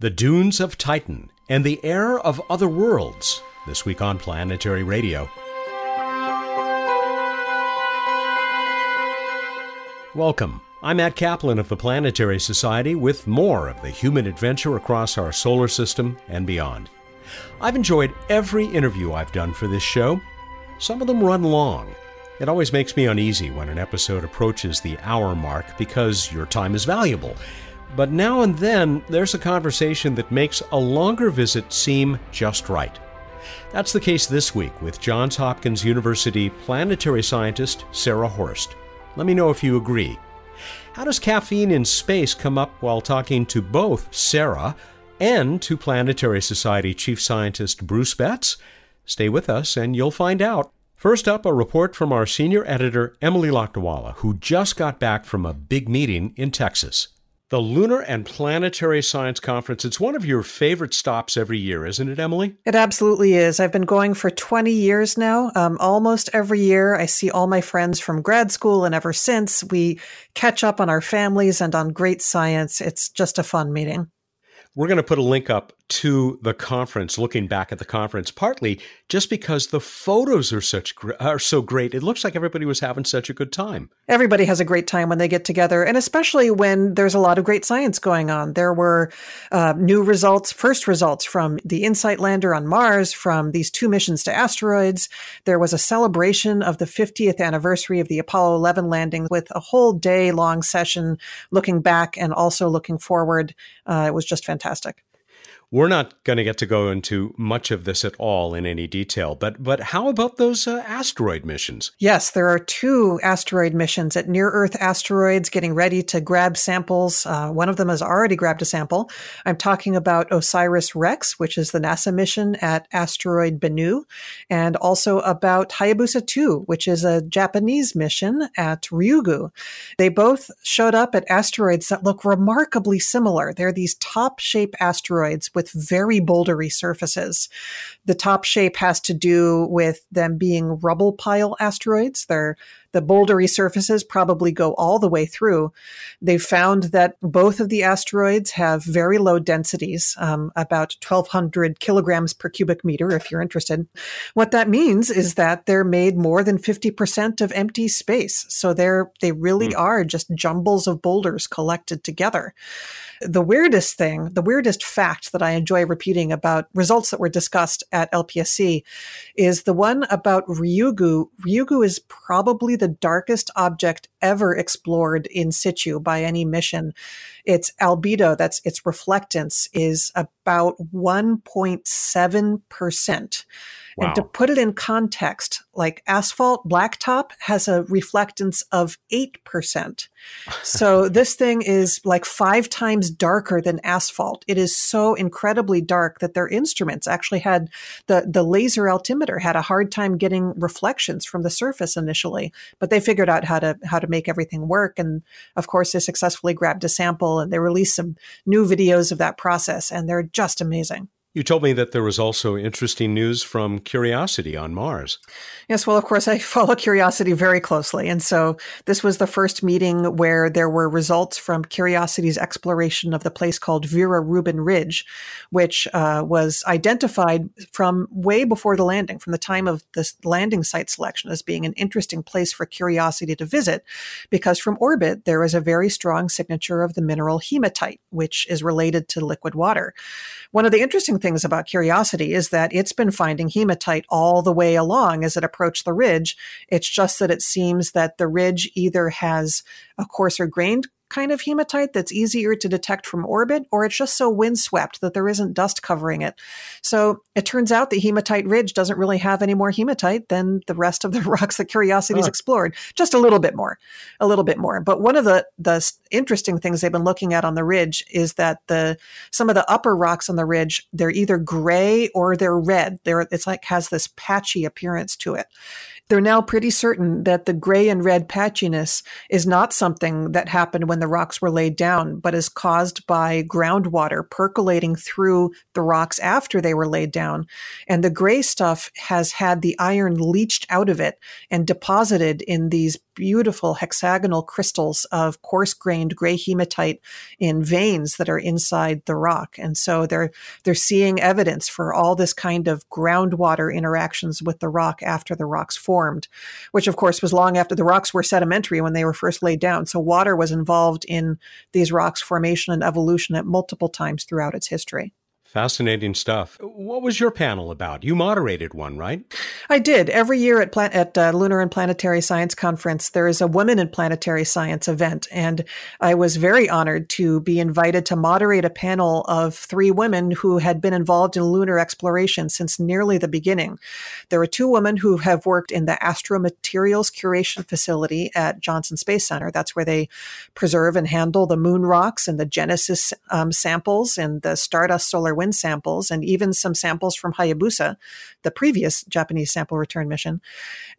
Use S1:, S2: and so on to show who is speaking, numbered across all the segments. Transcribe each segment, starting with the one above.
S1: The Dunes of Titan and the Air of Other Worlds, this week on Planetary Radio. Welcome. I'm Matt Kaplan of the Planetary Society with more of the human adventure across our solar system and beyond. I've enjoyed every interview I've done for this show. Some of them run long. It always makes me uneasy when an episode approaches the hour mark because your time is valuable but now and then there's a conversation that makes a longer visit seem just right. That's the case this week with Johns Hopkins University planetary scientist Sarah Horst. Let me know if you agree. How does caffeine in space come up while talking to both Sarah and to Planetary Society Chief Scientist Bruce Betts? Stay with us and you'll find out. First up, a report from our senior editor, Emily Lakdawalla, who just got back from a big meeting in Texas. The Lunar and Planetary Science Conference. It's one of your favorite stops every year, isn't it, Emily?
S2: It absolutely is. I've been going for 20 years now. Um, almost every year, I see all my friends from grad school, and ever since, we catch up on our families and on great science. It's just a fun meeting.
S1: We're going to put a link up to the conference, looking back at the conference, partly just because the photos are such are so great. It looks like everybody was having such a good time.
S2: Everybody has a great time when they get together, and especially when there's a lot of great science going on. There were uh, new results, first results from the InSight lander on Mars, from these two missions to asteroids. There was a celebration of the 50th anniversary of the Apollo 11 landing with a whole day long session looking back and also looking forward. Uh, it was just fantastic.
S1: We're not going to get to go into much of this at all in any detail, but but how about those uh, asteroid missions?
S2: Yes, there are two asteroid missions at near Earth asteroids getting ready to grab samples. Uh, one of them has already grabbed a sample. I'm talking about OSIRIS REx, which is the NASA mission at asteroid Bennu, and also about Hayabusa 2, which is a Japanese mission at Ryugu. They both showed up at asteroids that look remarkably similar. They're these top shape asteroids with very bouldery surfaces. The top shape has to do with them being rubble pile asteroids. They're the bouldery surfaces probably go all the way through. They've found that both of the asteroids have very low densities, um, about 1200 kilograms per cubic meter, if you're interested. What that means is that they're made more than 50% of empty space. So they're, they really mm. are just jumbles of boulders collected together. The weirdest thing, the weirdest fact that I enjoy repeating about results that were discussed at LPSC is the one about Ryugu. Ryugu is probably the darkest object ever explored in situ by any mission. Its albedo, that's its reflectance, is about 1.7%. Wow. And to put it in context, like asphalt blacktop has a reflectance of 8%. so this thing is like five times darker than asphalt. It is so incredibly dark that their instruments actually had the, the laser altimeter had a hard time getting reflections from the surface initially, but they figured out how to, how to make everything work. And of course, they successfully grabbed a sample and they released some new videos of that process and they're just amazing.
S1: You told me that there was also interesting news from Curiosity on Mars.
S2: Yes, well, of course, I follow Curiosity very closely. And so this was the first meeting where there were results from Curiosity's exploration of the place called Vera Rubin Ridge, which uh, was identified from way before the landing, from the time of the landing site selection, as being an interesting place for Curiosity to visit, because from orbit, there is a very strong signature of the mineral hematite, which is related to liquid water. One of the interesting things about Curiosity is that it's been finding hematite all the way along as it approached the ridge. It's just that it seems that the ridge either has a coarser grained kind of hematite that's easier to detect from orbit, or it's just so windswept that there isn't dust covering it. So it turns out the Hematite Ridge doesn't really have any more hematite than the rest of the rocks that Curiosity's huh. explored. Just a little bit more, a little bit more. But one of the the interesting things they've been looking at on the ridge is that the some of the upper rocks on the ridge they're either gray or they're red. They're it's like has this patchy appearance to it they're now pretty certain that the gray and red patchiness is not something that happened when the rocks were laid down, but is caused by groundwater percolating through the rocks after they were laid down. And the gray stuff has had the iron leached out of it and deposited in these beautiful hexagonal crystals of coarse grained gray hematite in veins that are inside the rock. And so they're, they're seeing evidence for all this kind of groundwater interactions with the rock after the rocks formed, which of course was long after the rocks were sedimentary when they were first laid down. So water was involved in these rocks formation and evolution at multiple times throughout its history.
S1: Fascinating stuff. What was your panel about? You moderated one, right?
S2: I did. Every year at, Plan- at uh, Lunar and Planetary Science Conference, there is a Women in Planetary Science event. And I was very honored to be invited to moderate a panel of three women who had been involved in lunar exploration since nearly the beginning. There were two women who have worked in the Astromaterials Curation Facility at Johnson Space Center. That's where they preserve and handle the moon rocks and the Genesis um, samples and the Stardust Solar Wind samples and even some samples from Hayabusa, the previous Japanese sample return mission.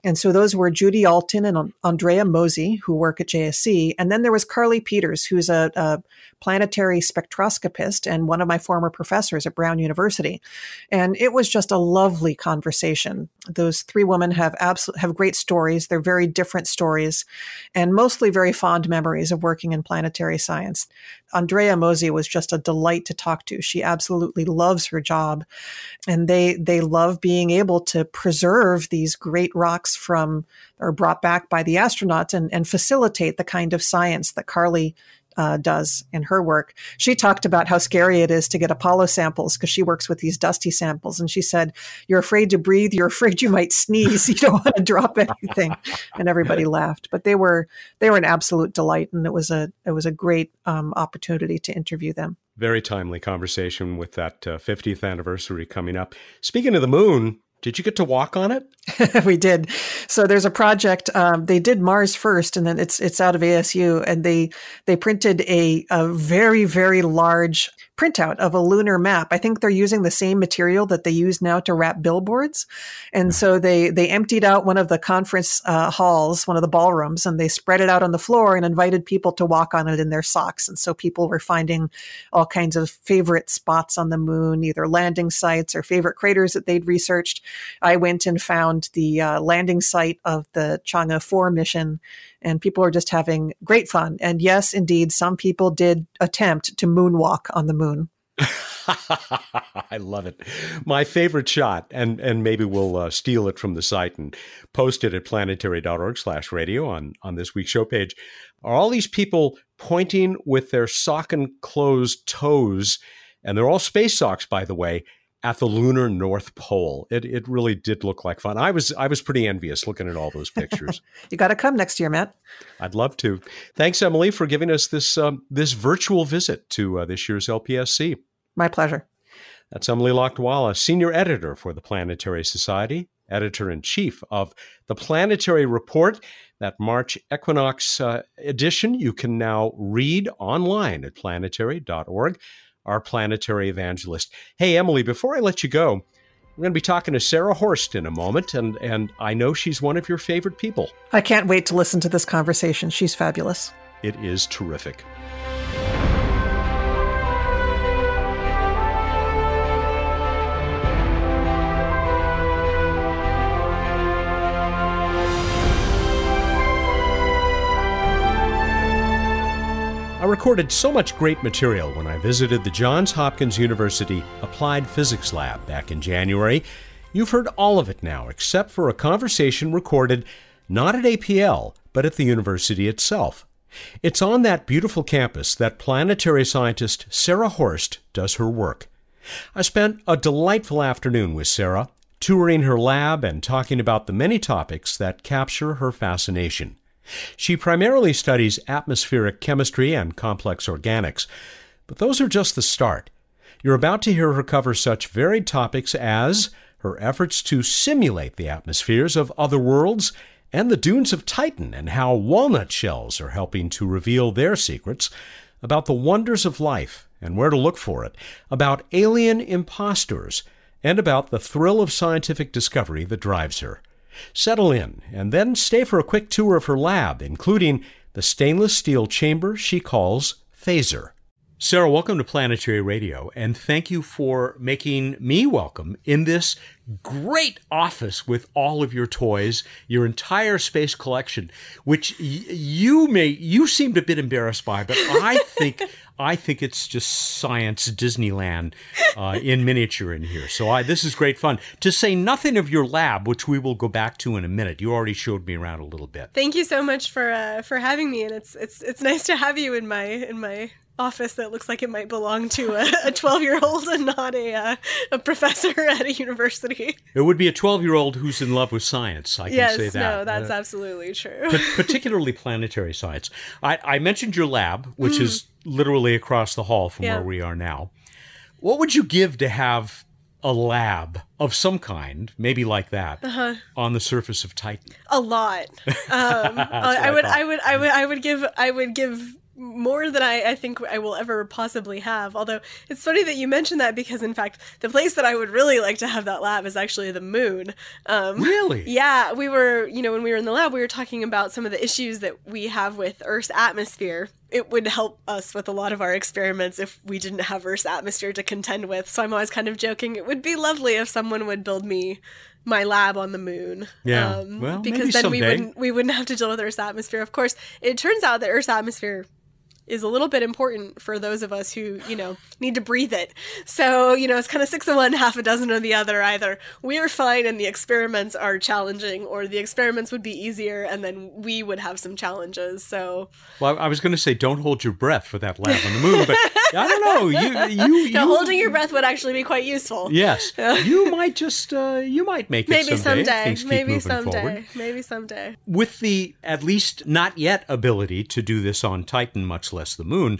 S2: And so those were Judy Allton and Andrea Mosie, who work at JSC. And then there was Carle Pieters, who's a, a planetary spectroscopist and one of my former professors at Brown University. And it was just a lovely conversation. Those three women have absolute have great stories. They're very different stories and mostly very fond memories of working in planetary science. Andrea Mosie was just a delight to talk to. She absolutely loves her job and they they love being able to preserve these great rocks from or brought back by the astronauts and, and facilitate the kind of science that Carle uh, does in her work. She talked about how scary it is to get Apollo samples because she works with these dusty samples. And she said, You're afraid to breathe. You're afraid you might sneeze. You don't want to drop anything. And everybody laughed. But they were they were an absolute delight. And it was a it was a great um, opportunity to interview them.
S1: Very timely conversation with that uh, 50th anniversary coming up. Speaking of the moon, did you get to walk on it?
S2: we did. So there's a project. Um, they did Mars first, and then it's it's out of ASU, and they they printed a a very very large printout of a lunar map. I think they're using the same material that they use now to wrap billboards. And so they, they emptied out one of the conference uh, halls, one of the ballrooms, and they spread it out on the floor and invited people to walk on it in their socks. And so people were finding all kinds of favorite spots on the moon, either landing sites or favorite craters that they'd researched. I went and found the uh, landing site of the Chang'e 4 mission and people are just having great fun. And yes, indeed, some people did attempt to moonwalk on the moon.
S1: I love it. My favorite shot, and and maybe we'll uh, steal it from the site and post it at planetary.org/radio on on this week's show page. Are all these people pointing with their sock and closed toes, and they're all space socks, by the way, at the lunar North Pole. It it really did look like fun. I was I was pretty envious looking at all those pictures.
S2: you got to come next year, Matt.
S1: I'd love to. Thanks, Emily, for giving us this um, this virtual visit to uh, this year's LPSC.
S2: My pleasure.
S1: That's Emily Lakdawalla, senior editor for the Planetary Society, editor in chief of the Planetary Report. That March equinox uh, edition you can now read online at planetary.org our planetary evangelist. Hey, Emily, before I let you go, we're going to be talking to Sarah Horst in a moment, and, and I know she's one of your favorite people.
S2: I can't wait to listen to this conversation. She's fabulous.
S1: It is terrific. Recorded so much great material when I visited the Johns Hopkins University Applied Physics Lab back in January. You've heard all of it now, except for a conversation recorded not at APL, but at the university itself. It's on that beautiful campus that planetary scientist Sarah Horst does her work. I spent a delightful afternoon with Sarah, touring her lab and talking about the many topics that capture her fascination. She primarily studies atmospheric chemistry and complex organics, but those are just the start. You're about to hear her cover such varied topics as her efforts to simulate the atmospheres of other worlds and the dunes of Titan and how walnut shells are helping to reveal their secrets, about the wonders of life and where to look for it, about alien impostors, and about the thrill of scientific discovery that drives her. Settle in and then stay for a quick tour of her lab, including the stainless steel chamber she calls Phazer. Sarah, welcome to Planetary Radio, and thank you for making me welcome in this great office with all of your toys, your entire space collection, which y- you may you seemed a bit embarrassed by, but I think I think it's just science Disneyland uh, in miniature in here. So I, this is great fun. To say nothing of your lab, which we will go back to in a minute. You already showed me around a little bit.
S3: Thank you so much for uh, for having me, and it's it's it's nice to have you in my in my office that looks like it might belong to a 12 year old and not a, uh, a professor at a university.
S1: It would be a 12 year old who's in love with science. I can
S3: yes,
S1: say that.
S3: No, that's uh, absolutely true.
S1: particularly planetary science. I, I, mentioned your lab, which mm. is literally across the hall from yeah. where we are now. What would you give to have a lab of some kind, maybe like that, uh-huh. on the surface of Titan?
S3: A lot. Um, I, would, I, I would, I would, I would give, I would give more than I, I think I will ever possibly have. Although it's funny that you mentioned that because, in fact, the place that I would really like to have that lab is actually the moon.
S1: Um, really?
S3: Yeah. We were, you know, when we were in the lab, we were talking about some of the issues that we have with Earth's atmosphere. It would help us with a lot of our experiments if we didn't have Earth's atmosphere to contend with. So I'm always kind of joking. It would be lovely if someone would build me my lab on the moon.
S1: Yeah. Um, well,
S3: because then someday. we wouldn't we wouldn't have to deal with Earth's atmosphere. Of course, it turns out that Earth's atmosphere is a little bit important for those of us who, you know, need to breathe it. So, you know, it's kind of six of one, half a dozen of the other. Either we're fine and the experiments are challenging, or the experiments would be easier and then we would have some challenges. So,
S1: well, I was going to say, don't hold your breath for that lab on the moon, but I don't know. You, you, you
S3: no, holding your breath would actually be quite useful.
S1: Yes, you might just, uh, you might make it
S3: maybe
S1: someday.
S3: someday. Maybe someday.
S1: Forward.
S3: Maybe someday.
S1: With the at least not yet ability to do this on Titan, much less less the moon,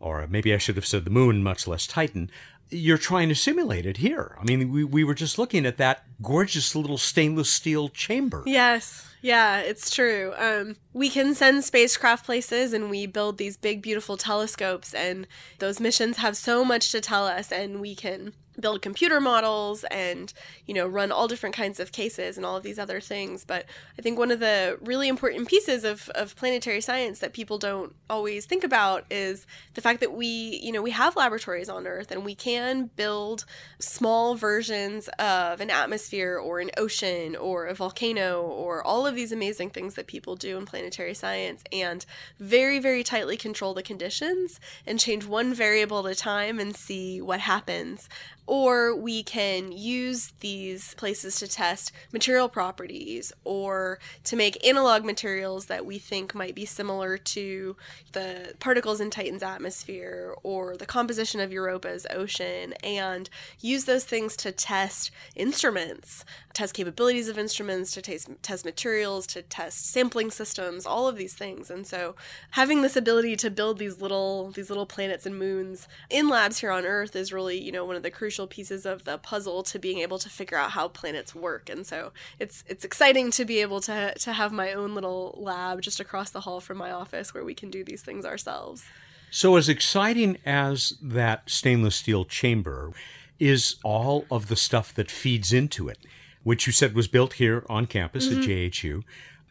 S1: or maybe I should have said the moon, much less Titan. You're trying to simulate it here. I mean, we, we were just looking at that gorgeous little stainless steel chamber.
S3: Yes. Yeah, it's true. Um, we can send spacecraft places and we build these big, beautiful telescopes, and those missions have so much to tell us, and we can build computer models and you know run all different kinds of cases and all of these other things but i think one of the really important pieces of, of planetary science that people don't always think about is the fact that we you know we have laboratories on earth and we can build small versions of an atmosphere or an ocean or a volcano or all of these amazing things that people do in planetary science and very very tightly control the conditions and change one variable at a time and see what happens or we can use these places to test material properties or to make analog materials that we think might be similar to the particles in Titan's atmosphere or the composition of Europa's ocean and use those things to test instruments, test capabilities of instruments, to test, test materials, to test sampling systems, all of these things. And so having this ability to build these little these little planets and moons in labs here on Earth is really, you know, one of the crucial crucial pieces of the puzzle to being able to figure out how planets work. And so it's it's exciting to be able to to have my own little lab just across the hall from my office where we can do these things ourselves.
S1: So as exciting as that stainless steel chamber is all of the stuff that feeds into it, which you said was built here on campus mm-hmm. at JHU,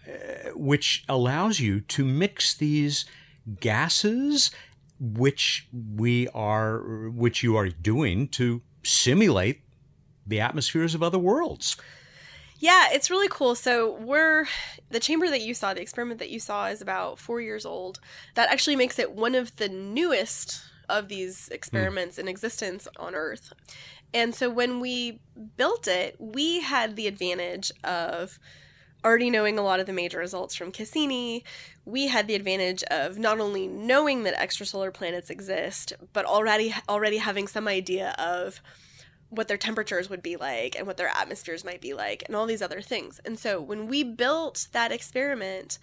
S1: uh, which allows you to mix these gases which we are which you are doing to simulate the atmospheres of other worlds.
S3: Yeah, it's really cool. So, we're the chamber that you saw, the experiment that you saw is about four years old. That actually makes it one of the newest of these experiments mm. in existence on Earth. And so, when we built it, we had the advantage of already knowing a lot of the major results from Cassini, we had the advantage of not only knowing that extrasolar planets exist, but already already having some idea of what their temperatures would be like and what their atmospheres might be like and all these other things. And so when we built that experiment,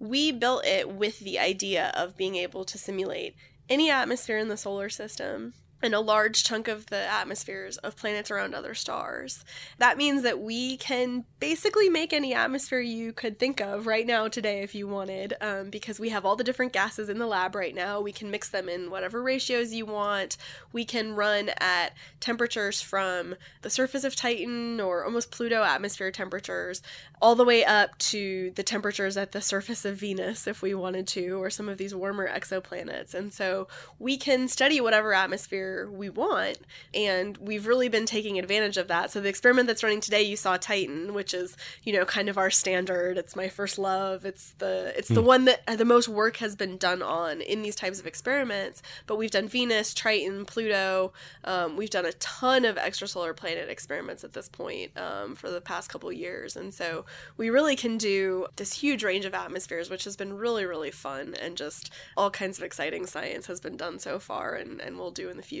S3: we built it with the idea of being able to simulate any atmosphere in the solar system and a large chunk of the atmospheres of planets around other stars. That means that we can basically make any atmosphere you could think of right now today if you wanted, um, because we have all the different gases in the lab right now. We can mix them in whatever ratios you want. We can run at temperatures from the surface of Titan or almost Pluto atmosphere temperatures all the way up to the temperatures at the surface of Venus if we wanted to, or some of these warmer exoplanets. And so we can study whatever atmosphere we want, and we've really been taking advantage of that. So the experiment that's running today, you saw Titan, which is, you know, kind of our standard. It's my first love. It's the it's mm. the hmm. one that the most work has been done on in these types of experiments. But we've done Venus, Triton, Pluto. Um, we've done a ton of extrasolar planet experiments at this point um, for the past couple years, and so we really can do this huge range of atmospheres, which has been really, really fun and just all kinds of exciting science has been done so far and, and will do in the future.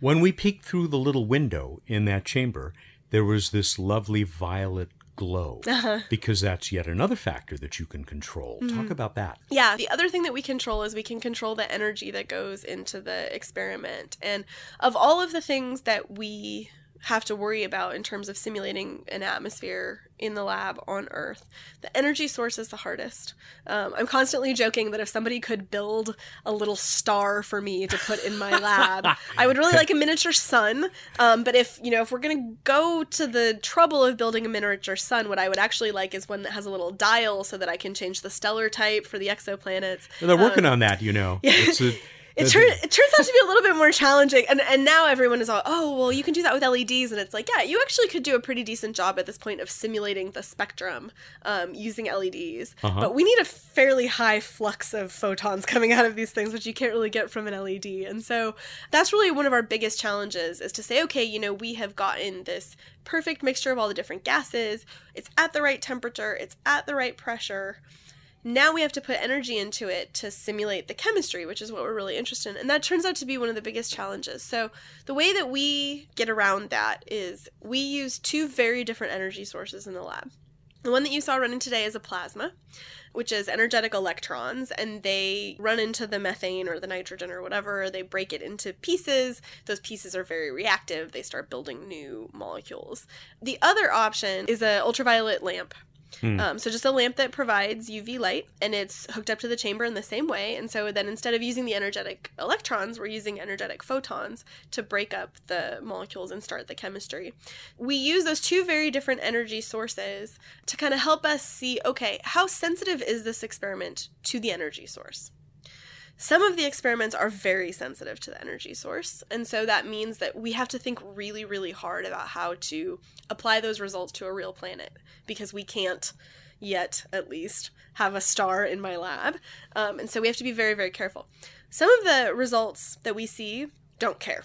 S1: When we peeked through the little window in that chamber, there was this lovely violet glow uh-huh. because that's yet another factor that you can control. Mm-hmm. Talk about that.
S3: Yeah, the other thing that we control is we can control the energy that goes into the experiment. And of all of the things that we have to worry about in terms of simulating an atmosphere in the lab on Earth. The energy source is the hardest. Um, I'm constantly joking that if somebody could build a little star for me to put in my lab, I would really like a miniature sun. Um, but if you know, if we're gonna go to the trouble of building a miniature sun, what I would actually like is one that has a little dial so that I can change the stellar type for the exoplanets.
S1: they're working um, on that, you know. Yeah. A,
S3: it, turn, it turns out to be a little bit more challenging and and now everyone is all oh well you can do that with leds and it's like yeah you actually could do a pretty decent job at this point of simulating the spectrum um, using leds uh-huh. but we need a fairly high flux of photons coming out of these things which you can't really get from an led and so that's really one of our biggest challenges is to say okay you know we have gotten this perfect mixture of all the different gases. It's at the right temperature. It's at the right pressure now we have to put energy into it to simulate the chemistry, which is what we're really interested in. And that turns out to be one of the biggest challenges. So, the way that we get around that is we use two very different energy sources in the lab. The one that you saw running today is a plasma, which is energetic electrons, and they run into the methane or the nitrogen or whatever. They break it into pieces. Those pieces are very reactive. They start building new molecules. The other option is an ultraviolet lamp Hmm. Um, so just a lamp that provides UV light, and it's hooked up to the chamber in the same way. And so then instead of using the energetic electrons, we're using energetic photons to break up the molecules and start the chemistry. We use those two very different energy sources to kind of help us see, okay, how sensitive is this experiment to the energy source? Some of the experiments are very sensitive to the energy source, and so that means that we have to think really, really hard about how to apply those results to a real planet because we can't yet, at least, have a star in my lab. Um, and so we have to be very, very careful. Some of the results that we see don't care.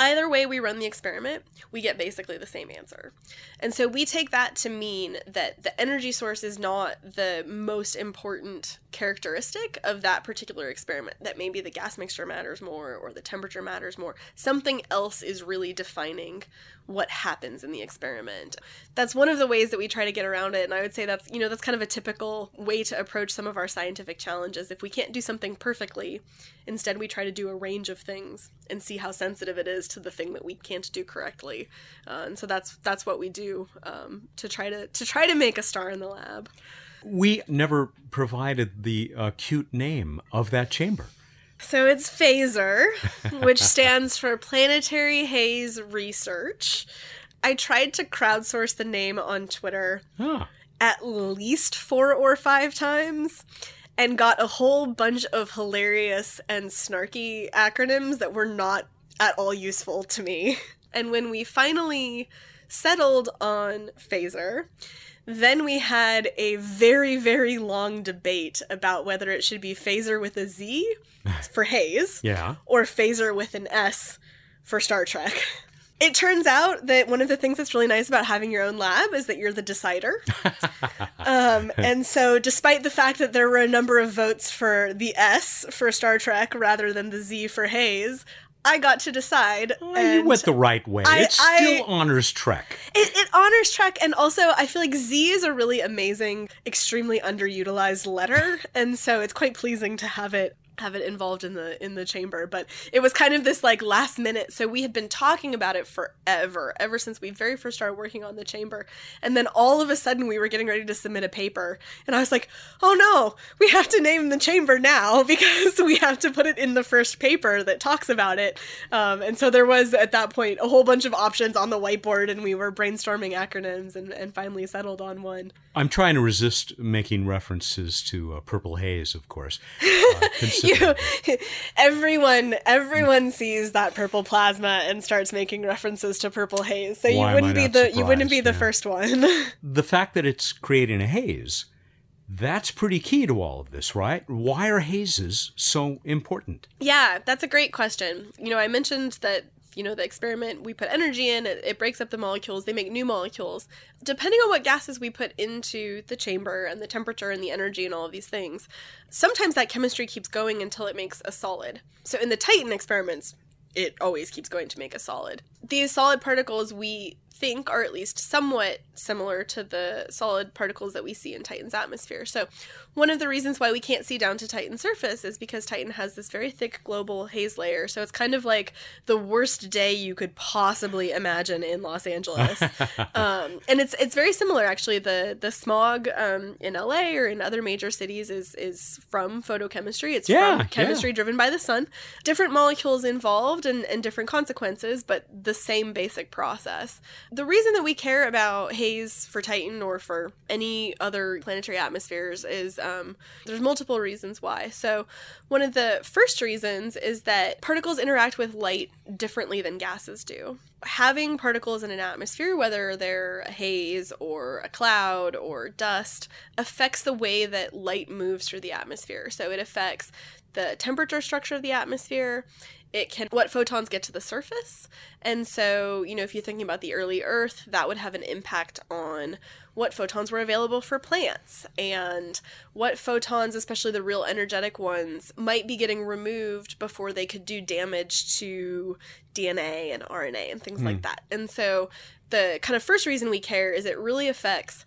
S3: Either way we run the experiment, we get basically the same answer. And so we take that to mean that the energy source is not the most important characteristic of that particular experiment, that maybe the gas mixture matters more or the temperature matters more. Something else is really defining what happens in the experiment. That's one of the ways that we try to get around it. And I would say that's, you know, that's kind of a typical way to approach some of our scientific challenges. If we can't do something perfectly, instead we try to do a range of things and see how sensitive it is to the thing that we can't do correctly. Uh, and so that's that's what we do um, to try to to try to make a star in the lab.
S1: We never provided the uh, cute name of that chamber.
S3: So it's PHAZER, which stands for Planetary Haze Research. I tried to crowdsource the name on Twitter huh. at least four or five times and got a whole bunch of hilarious and snarky acronyms that were not at all useful to me. And when we finally settled on PHAZER, then we had a very, very long debate about whether it should be phazer with a Z for haze,
S1: yeah,
S3: or phaser with an S for Star Trek. It turns out that one of the things that's really nice about having your own lab is that you're the decider. um, and so, despite the fact that there were a number of votes for the S for Star Trek rather than the Z for Haze, I got to decide.
S1: Well, you went the right way. I, it still I, honors Trek.
S3: It, it honors Trek, and also I feel like Z is a really amazing, extremely underutilized letter, and so it's quite pleasing to have it have it involved in the in the chamber but it was kind of this like last minute. So we had been talking about it forever ever since we very first started working on the chamber. And then all of a sudden we were getting ready to submit a paper. And i was like oh no we have to name the chamber now because we have to put it in the first paper that talks about it. Um, and so there was at that point a whole bunch of options on the whiteboard and we were brainstorming acronyms and, and finally settled on one.
S1: I'm trying to resist making references to uh, purple haze of course. Uh,
S3: you everyone everyone sees that purple plasma and starts making references to purple haze. So Why you wouldn't be the you wouldn't be the yeah. first one.
S1: the fact that it's creating a haze, that's pretty key to all of this, right? Why are hazes so important?
S3: Yeah, that's a great question. You know, I mentioned that you know the experiment we put energy in it, it, breaks up the molecules they make new molecules. Depending on what gases we put into the chamber and the temperature and the energy and all of these things sometimes that chemistry keeps going until it makes a solid. So in the titan experiments it always keeps going to make a solid. These solid particles we think are at least somewhat similar to the solid particles that we see in Titan's atmosphere. So, one of the reasons why we can't see down to Titan's surface is because Titan has this very thick global haze layer. So, it's kind of like the worst day you could possibly imagine in Los Angeles. um, and it's it's very similar actually. The the smog um, in LA or in other major cities is is from photochemistry. It's yeah, from chemistry yeah. driven by the sun. Different molecules involved and, and different consequences, but the same basic process. The reason that we care about haze for Titan or for any other planetary atmospheres is um, there's multiple reasons why. So, one of the first reasons is that particles interact with light differently than gases do. Having particles in an atmosphere, whether they're a haze or a cloud or dust, affects the way that light moves through the atmosphere. So, it affects the temperature structure of the atmosphere it can what photons get to the surface and so you know if you're thinking about the early earth that would have an impact on what photons were available for plants and what photons especially the real energetic ones might be getting removed before they could do damage to dna and rna and things mm. like hmm. that and so the kind of first reason we care is it really affects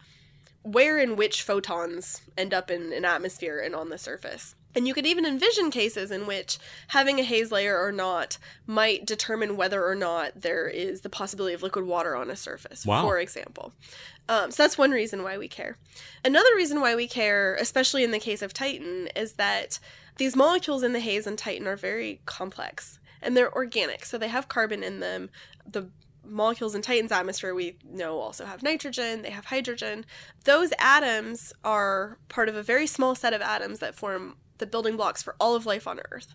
S3: where and which photons end up in an atmosphere and on the surface and you could even envision cases in which having a haze layer or not might determine whether or not there is the possibility of liquid water on a surface, wow. for example. Um, so that's one reason why we care. Another reason why we care, especially in the case of Titan, is that these molecules in the haze and Titan are very complex and they're organic. So they have carbon in them. The molecules in Titan's atmosphere we know also have nitrogen, they have hydrogen. Those atoms are part of a very small set of atoms that form the building blocks for all of life on Earth.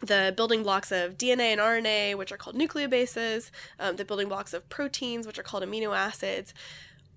S3: The building blocks of DNA and RNA, which are called nucleobases, um, the building blocks of proteins, which are called amino acids.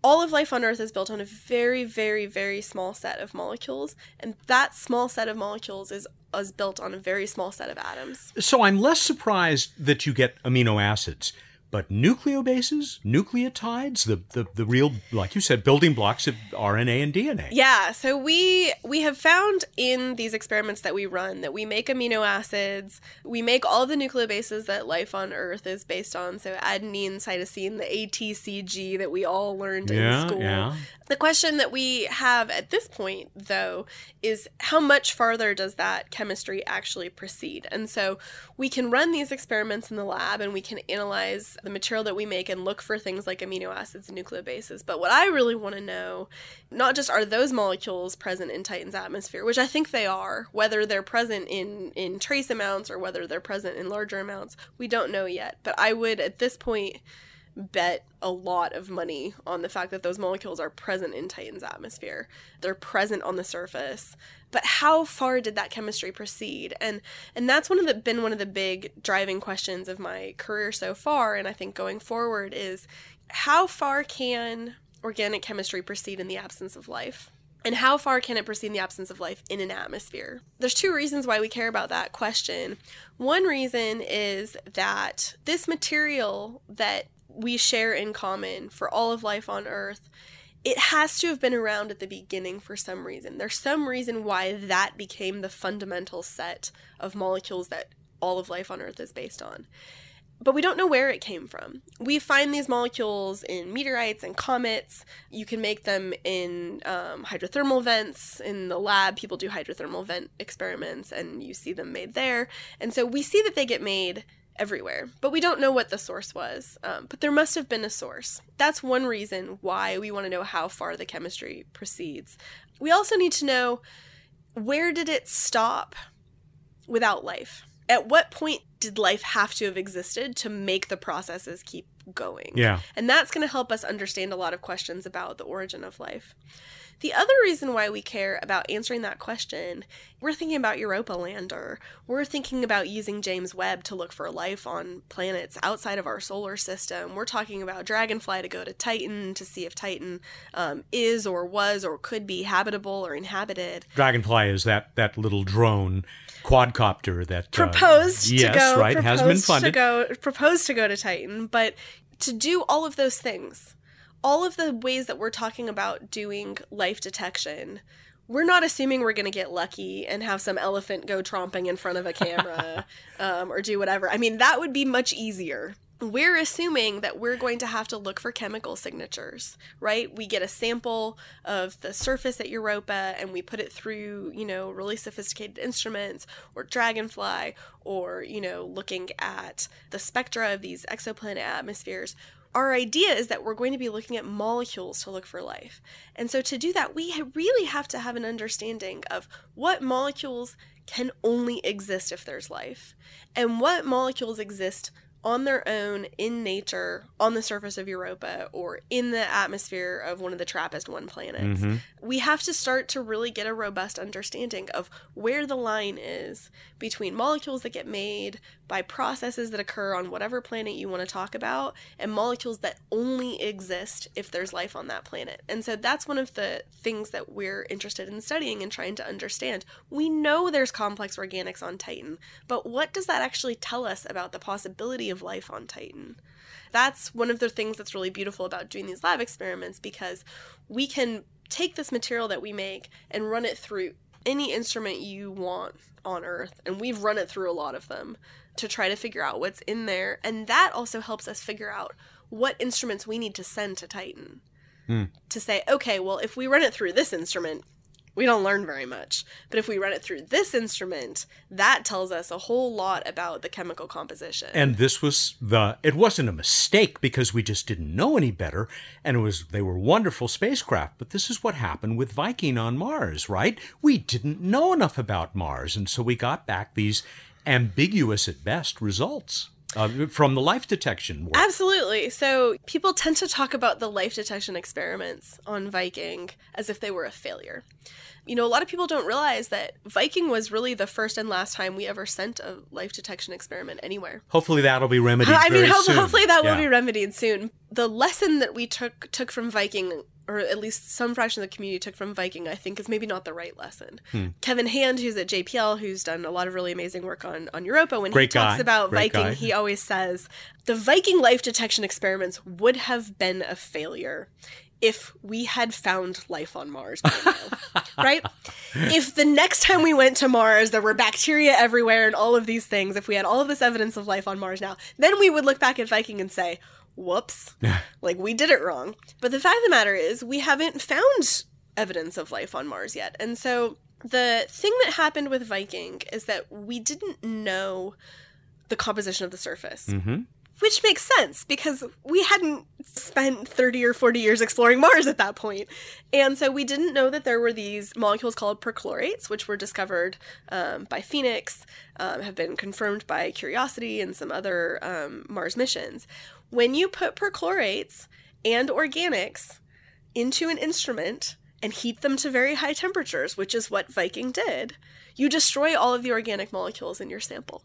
S3: All of life on Earth is built on a very, very, very small set of molecules, and that small set of molecules is, is built on a very small set of atoms.
S1: So I'm less surprised that you get amino acids but nucleobases, nucleotides, the, the, the real, like you said, building blocks of RNA and DNA.
S3: Yeah. So we we have found in these experiments that we run that we make amino acids, we make all the nucleobases that life on Earth is based on. So adenine, cytosine, the ATCG that we all learned yeah, in school. Yeah. The question that we have at this point, though, is how much farther does that chemistry actually proceed? And so we can run these experiments in the lab and we can analyze the material that we make and look for things like amino acids and nucleobases. But what I really want to know, not just are those molecules present in Titan's atmosphere, which I think they are, whether they're present in, in trace amounts or whether they're present in larger amounts, we don't know yet. But I would, at this point, bet a lot of money on the fact that those molecules are present in Titan's atmosphere. They're present on the surface. But how far did that chemistry proceed? And and that's one of the been one of the big driving questions of my career so far and I think going forward is how far can organic chemistry proceed in the absence of life? And how far can it proceed in the absence of life in an atmosphere? There's two reasons why we care about that question. One reason is that this material that we share in common for all of life on Earth, it has to have been around at the beginning for some reason. There's some reason why that became the fundamental set of molecules that all of life on Earth is based on. but we don't know where it came from. We find these molecules in meteorites and comets. You can make them in um, hydrothermal vents. In the lab, people do hydrothermal vent experiments and you see them made there. And so we see that they get made everywhere, but we don't know what the source was. Um, but there must have been a source. That's one reason why we want to know how far the chemistry proceeds. We also need to know where did it stop without life? At what point did life have to have existed to make the processes keep going?
S1: Yeah.
S3: And that's going to help us understand a lot of questions about the origin of life. The other reason why we care about answering that question, we're thinking about Europa Lander. We're thinking about using James Webb to look for life on planets outside of our solar system. We're talking about Dragonfly to go to Titan to see if Titan um, is or was or could be habitable or inhabited.
S1: Dragonfly is that that little drone quadcopter that uh,
S3: proposed
S1: yes,
S3: to go
S1: right has been funded.
S3: to go proposed to go to Titan, but to do all of those things, all of the ways that we're talking about doing life detection, we're not assuming we're going to get lucky and have some elephant go tromping in front of a camera um, or do whatever. I mean, that would be much easier. We're assuming that we're going to have to look for chemical signatures, right? We get a sample of the surface at Europa and we put it through, you know, really sophisticated instruments or Dragonfly or, you know, looking at the spectra of these exoplanet atmospheres our idea is that we're going to be looking at molecules to look for life. And so to do that, we really have to have an understanding of what molecules can only exist if there's life and what molecules exist on their own in nature on the surface of Europa or in the atmosphere of one of the TRAPPIST 1 planets.
S1: Mm-hmm.
S3: We have to start to really get a robust understanding of where the line is between molecules that get made by processes that occur on whatever planet you want to talk about and molecules that only exist if there's life on that planet. And so that's one of the things that we're interested in studying and trying to understand. We know there's complex organics on Titan, but what does that actually tell us about the possibility of life on Titan? That's one of the things that's really beautiful about doing these lab experiments because we can take this material that we make and run it through any instrument you want on Earth, and we've run it through a lot of them to try to figure out what's in there. And that also helps us figure out what instruments we need to send to Titan. Hmm. To say, okay, well, if we run it through this instrument, we don't learn very much. But if we run it through this instrument, that tells us a whole lot about the chemical composition.
S1: And this was the it wasn't a mistake because we just didn't know any better and it was they were wonderful spacecraft, but this is what happened with Viking on Mars, right? We didn't know enough about Mars and so we got back these ambiguous at best results. Uh, from the life detection work.
S3: Absolutely. So people tend to talk about the life detection experiments on Viking as if they were a failure. You know, a lot of people don't realize that Viking was really the first and last time we ever sent a life detection experiment anywhere.
S1: Hopefully that'll be remedied.
S3: I mean, ho- hopefully that will be remedied soon. The lesson that we took took from Viking, or at least some fraction of the community took from Viking, I think is maybe not the right lesson.
S1: Hmm.
S3: Kevin Hand, who's at JPL, who's done a lot of really amazing work on on Europa, when
S1: Great
S3: he talks about
S1: Great
S3: Viking,
S1: guy.
S3: he always says the Viking life detection experiments would have been a failure if we had found life on Mars now, right? If the next time we went to Mars, there were bacteria everywhere and all of these things, if we had all of this evidence of life on Mars now, then we would look back at Viking and say, whoops, like we did it wrong. But the fact of the matter is, we haven't found evidence of life on Mars yet. And so the thing that happened with Viking is that we didn't know the composition of the surface.
S1: Mhm.
S3: Which makes sense because we hadn't spent 30 or 40 years exploring Mars at that point. And so we didn't know that there were these molecules called perchlorates, which were discovered um, by Phoenix, um, have been confirmed by Curiosity and some other um, Mars missions. When you put perchlorates and organics into an instrument and heat them to very high temperatures, which is what Viking did, you destroy all of the organic molecules in your sample.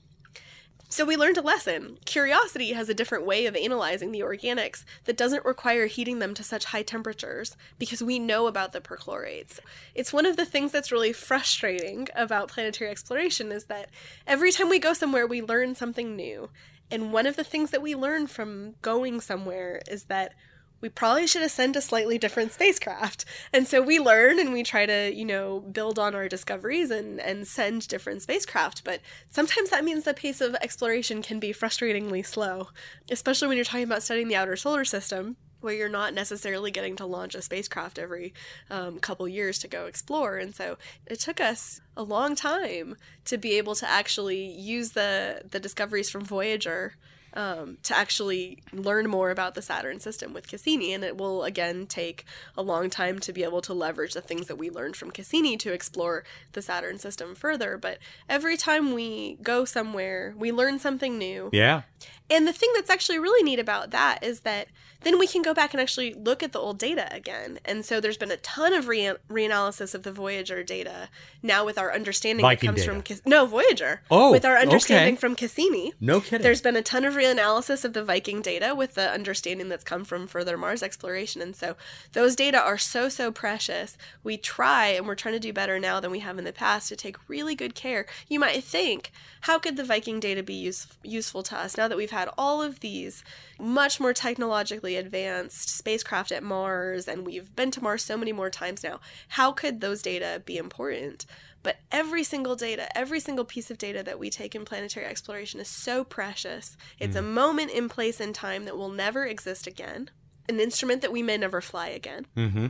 S3: So we learned a lesson. Curiosity has a different way of analyzing the organics that doesn't require heating them to such high temperatures because we know about the perchlorates. It's one of the things that's really frustrating about planetary exploration is that every time we go somewhere we learn something new. And one of the things that we learn from going somewhere is that we probably should sent a slightly different spacecraft. And so we learn and we try to, you know, build on our discoveries and, and send different spacecraft. But sometimes that means the pace of exploration can be frustratingly slow, especially when you're talking about studying the outer solar system where you're not necessarily getting to launch a spacecraft every um, couple years to go explore. And so it took us a long time to be able to actually use the the discoveries from Voyager um, to actually learn more about the Saturn system with Cassini. And it will, again, take a long time to be able to leverage the things that we learned from Cassini to explore the Saturn system further. But every time we go somewhere, we learn something new.
S1: Yeah.
S3: And the thing that's actually really neat about that is that then we can go back and actually look at the old data again. And so there's been a ton of re- reanalysis of the Voyager data now with our understanding
S1: Viking
S3: that comes
S1: data.
S3: from no Voyager.
S1: Oh,
S3: with our understanding
S1: okay.
S3: from Cassini.
S1: No kidding.
S3: There's been a ton of reanalysis of the Viking data with the understanding that's come from further Mars exploration. And so those data are so, so precious. We try, and we're trying to do better now than we have in the past, to take really good care. You might think, how could the Viking data be use- useful to us now that we've had all of these much more technologically advanced spacecraft at Mars and we've been to Mars so many more times now? How could those data be important? But every single data, every single piece of data that we take in planetary exploration is so precious. It's a moment in place and time that will never exist again, an instrument that we may never fly again.
S1: mm-hmm.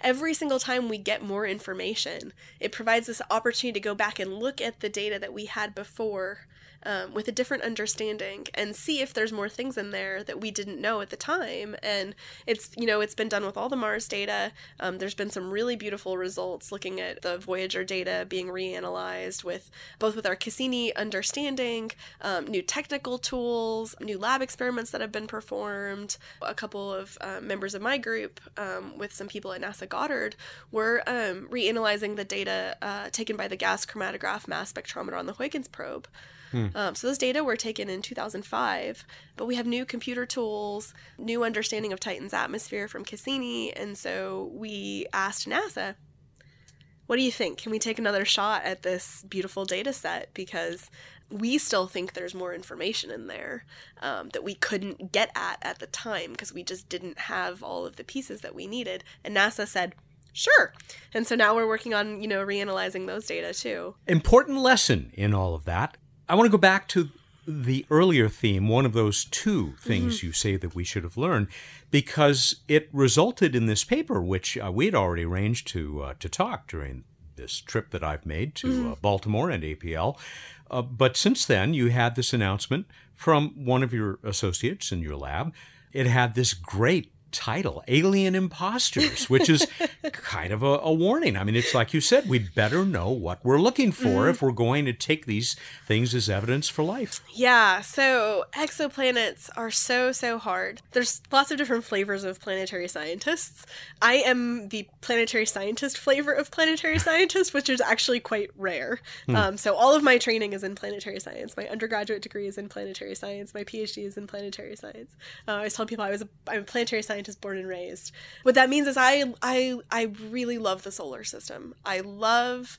S3: Every single time we get more information, it provides this opportunity to go back and look at the data that we had before um, with a different understanding and see if there's more things in there that we didn't know at the time. And it's, you know, it's been done with all the Mars data. Um, there's been some really beautiful results looking at the Voyager data being reanalyzed with both with our Cassini understanding, um, new technical tools, new lab experiments that have been performed. A couple of uh, members of my group, um, with some people at NASA Goddard, were um, reanalyzing the data uh, taken by the gas chromatograph mass spectrometer on the Huygens probe. Um, so those data were taken in 2005, but we have new computer tools, new understanding of Titan's atmosphere from Cassini, and so we asked NASA, "What do you think? Can we take another shot at this beautiful data set? Because we still think there's more information in there um, that we couldn't get at at the time because we just didn't have all of the pieces that we needed." And NASA said. Sure. And so now we're working on, you know, reanalyzing those data too.
S1: Important lesson in all of that. I want to go back to the earlier theme, one of those two things you say that we should have learned, because it resulted in this paper, which uh, we had already arranged to uh, to talk during this trip that I've made to uh, Baltimore and APL. Uh, but since then, you had this announcement from one of your associates in your lab. It had this great title, Alien Imposters, which is kind of a, a warning. I mean, it's like you said, we better know what we're looking for if we're going to take these things as evidence for life.
S3: Yeah, so exoplanets are so, so hard. There's lots of different flavors of planetary scientists. I am the planetary scientist flavor of planetary scientist, which is actually quite rare. Um, so, all of my training is in planetary science. My undergraduate degree is in planetary science. My PhD is in planetary science. Uh, I always tell people I was a, I'm a planetary scientist born and raised. What that means is I, I, I really love the solar system. I love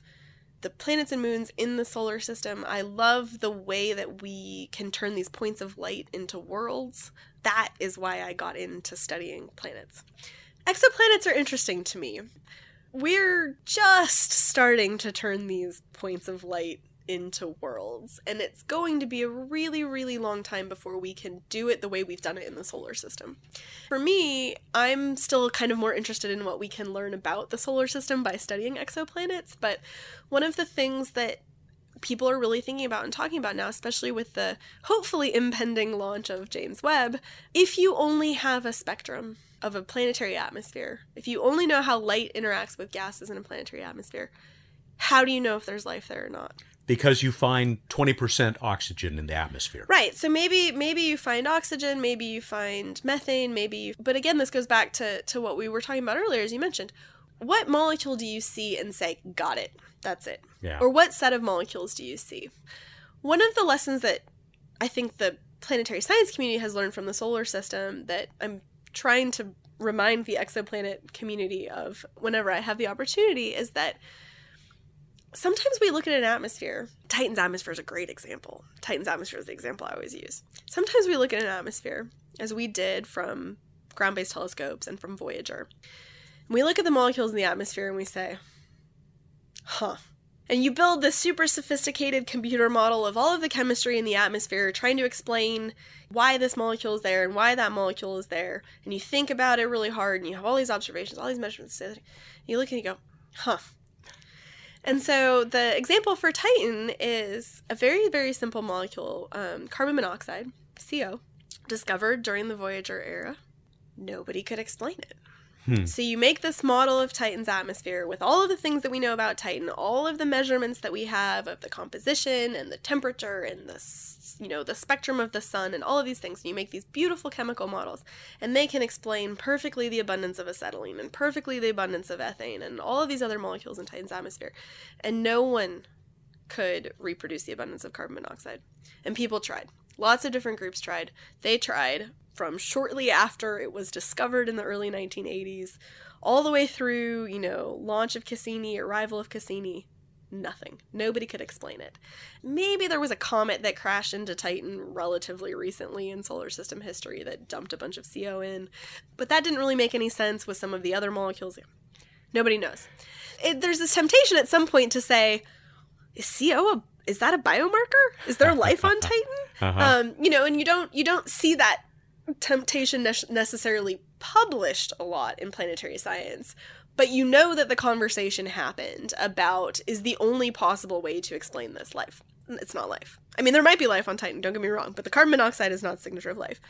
S3: the planets and moons in the solar system. I love the way that we can turn these points of light into worlds. That is why I got into studying planets. Exoplanets are interesting to me. We're just starting to turn these points of light into worlds, and it's going to be a really, really long time before we can do it the way we've done it in the solar system. For me, I'm still kind of more interested in what we can learn about the solar system by studying exoplanets, but one of the things that people are really thinking about and talking about now, especially with the hopefully impending launch of James Webb, if you only have a spectrum of a planetary atmosphere, if you only know how light interacts with gases in a planetary atmosphere, how do you know if there's life there or not?
S1: Because you find 20% oxygen in the atmosphere.
S3: Right. So maybe maybe you find oxygen, maybe you find methane, maybe you, but again this goes back to to what we were talking about earlier as you mentioned. What molecule do you see and say, "Got it. That's it."
S1: Yeah.
S3: Or what set of molecules do you see? One of the lessons that I think the planetary science community has learned from the solar system that I'm trying to remind the exoplanet community of whenever I have the opportunity is that sometimes we look at an atmosphere. Titan's atmosphere is a great example. Titan's atmosphere is the example I always use. Sometimes we look at an atmosphere, as we did from ground based telescopes and from Voyager. We look at the molecules in the atmosphere and we say, huh. And you build this super sophisticated computer model of all of the chemistry in the atmosphere, trying to explain why this molecule is there and why that molecule is there. And you think about it really hard and you have all these observations, all these measurements. And you look and you go, huh. And so the example for Titan is a very, very simple molecule, um, carbon monoxide, CO, discovered during the Voyager era. Nobody could explain it. Hmm. So you make this model of Titan's atmosphere with all of the things that we know about Titan, all of the measurements that we have of the composition and the temperature and the you know the spectrum of the sun and all of these things. And you make these beautiful chemical models, and they can explain perfectly the abundance of acetylene and perfectly the abundance of ethane and all of these other molecules in Titan's atmosphere. And no one could reproduce the abundance of carbon monoxide. And people tried. Lots of different groups tried. They tried from shortly after it was discovered in the early 1980s all the way through, you know, launch of Cassini, arrival of Cassini. Nothing. Nobody could explain it. Maybe there was a comet that crashed into Titan relatively recently in solar system history that dumped a bunch of CO in, but that didn't really make any sense with some of the other molecules. Nobody knows. It, there's this temptation at some point to say, is CO a is that a biomarker? Is there life on Titan? Uh-huh. Um, you know, and you don't you don't see that temptation ne- necessarily published a lot in planetary science, but you know that the conversation happened about is the only possible way to explain this life. It's not life. I mean, there might be life on Titan, don't get me wrong, but the carbon monoxide is not signature of life.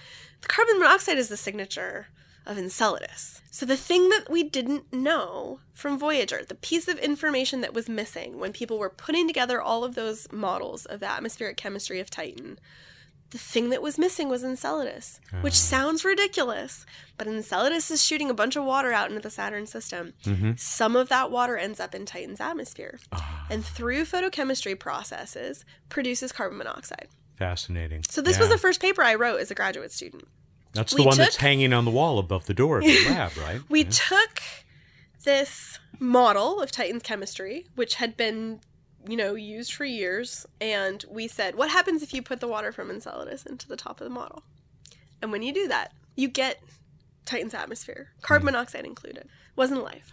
S3: The carbon monoxide is the signature of Enceladus. So the thing that we didn't know from Voyager, the piece of information that was missing when people were putting together all of those models of the atmospheric chemistry of Titan, the thing that was missing was Enceladus, uh-huh. which sounds ridiculous, but Enceladus is shooting a bunch of water out into the Saturn system. Mm-hmm. Some of that water ends up in Titan's atmosphere, uh-huh. and through photochemistry processes, produces carbon monoxide.
S1: Fascinating.
S3: So this yeah. was the first paper I wrote as a graduate student.
S1: That's the we one took, that's hanging on the wall above the door of the lab, right?
S3: We yeah. took this model of Titan's chemistry, which had been you know, used for years. And we said, what happens if you put the water from Enceladus into the top of the model? And when you do that, you get Titan's atmosphere, carbon hmm. monoxide included. Wasn't life.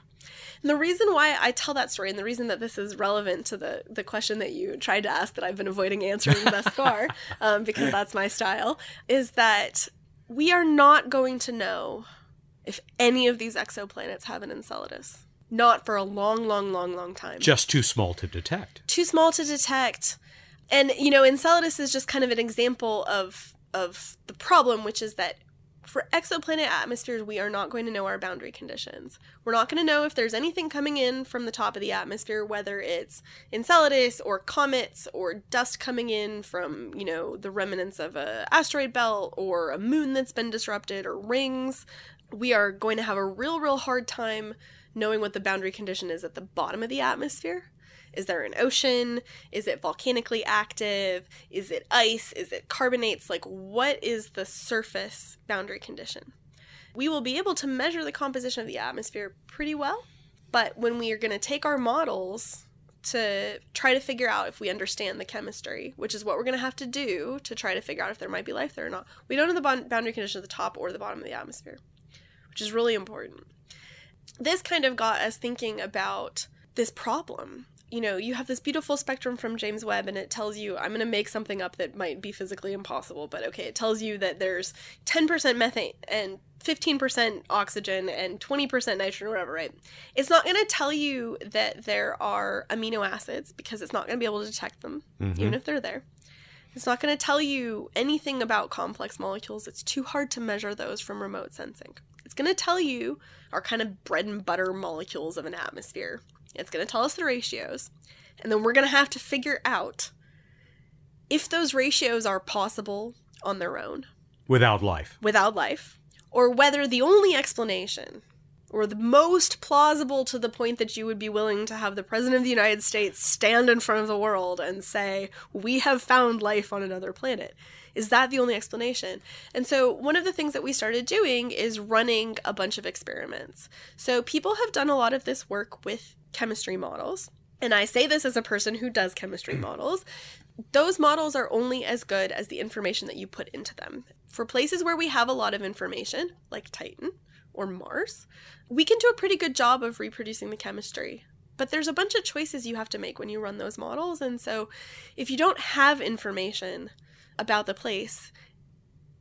S3: And the reason why I tell that story and the reason that this is relevant to the, the question that you tried to ask that I've been avoiding answering thus far, um, because that's my style, is that we are not going to know if any of these exoplanets have an Enceladus not for a long, long, long, long time.
S1: Just too small to detect.
S3: Too small to detect. And you know, Enceladus is just kind of an example of of the problem, which is that for exoplanet atmospheres, we are not going to know our boundary conditions. We're not going to know if there's anything coming in from the top of the atmosphere, whether it's Enceladus or comets or dust coming in from, you know, the remnants of a asteroid belt or a moon that's been disrupted or rings. We are going to have a real, real hard time knowing what the boundary condition is at the bottom of the atmosphere. Is there an ocean? Is it volcanically active? Is it ice? Is it carbonates? Like, what is the surface boundary condition? We will be able to measure the composition of the atmosphere pretty well, but when we are going to take our models to try to figure out if we understand the chemistry, which is what we're going to have to do to try to figure out if there might be life there or not, we don't know the boundary condition at the top or the bottom of the atmosphere, which is really important this kind of got us thinking about this problem. You know, you have this beautiful spectrum from James Webb, and it tells you, I'm going to make something up that might be physically impossible, but okay, it tells you that there's 10% methane and 15% oxygen and 20% nitrogen, whatever, right? It's not going to tell you that there are amino acids because it's not going to be able to detect them, mm-hmm. even if they're there. It's not going to tell you anything about complex molecules. It's too hard to measure those from remote sensing. It's going to tell you our kind of bread and butter molecules of an atmosphere. It's going to tell us the ratios. And then we're going to have to figure out if those ratios are possible on their own.
S1: Without life.
S3: Without life. Or whether the only explanation, or the most plausible to the point that you would be willing to have the President of the United States stand in front of the world and say, We have found life on another planet, is that the only explanation? And so, one of the things that we started doing is running a bunch of experiments. So, people have done a lot of this work with chemistry models. And I say this as a person who does chemistry models. Those models are only as good as the information that you put into them For places where we have a lot of information, like Titan or Mars, we can do a pretty good job of reproducing the chemistry. But there's a bunch of choices you have to make when you run those models. And so if you don't have information about the place,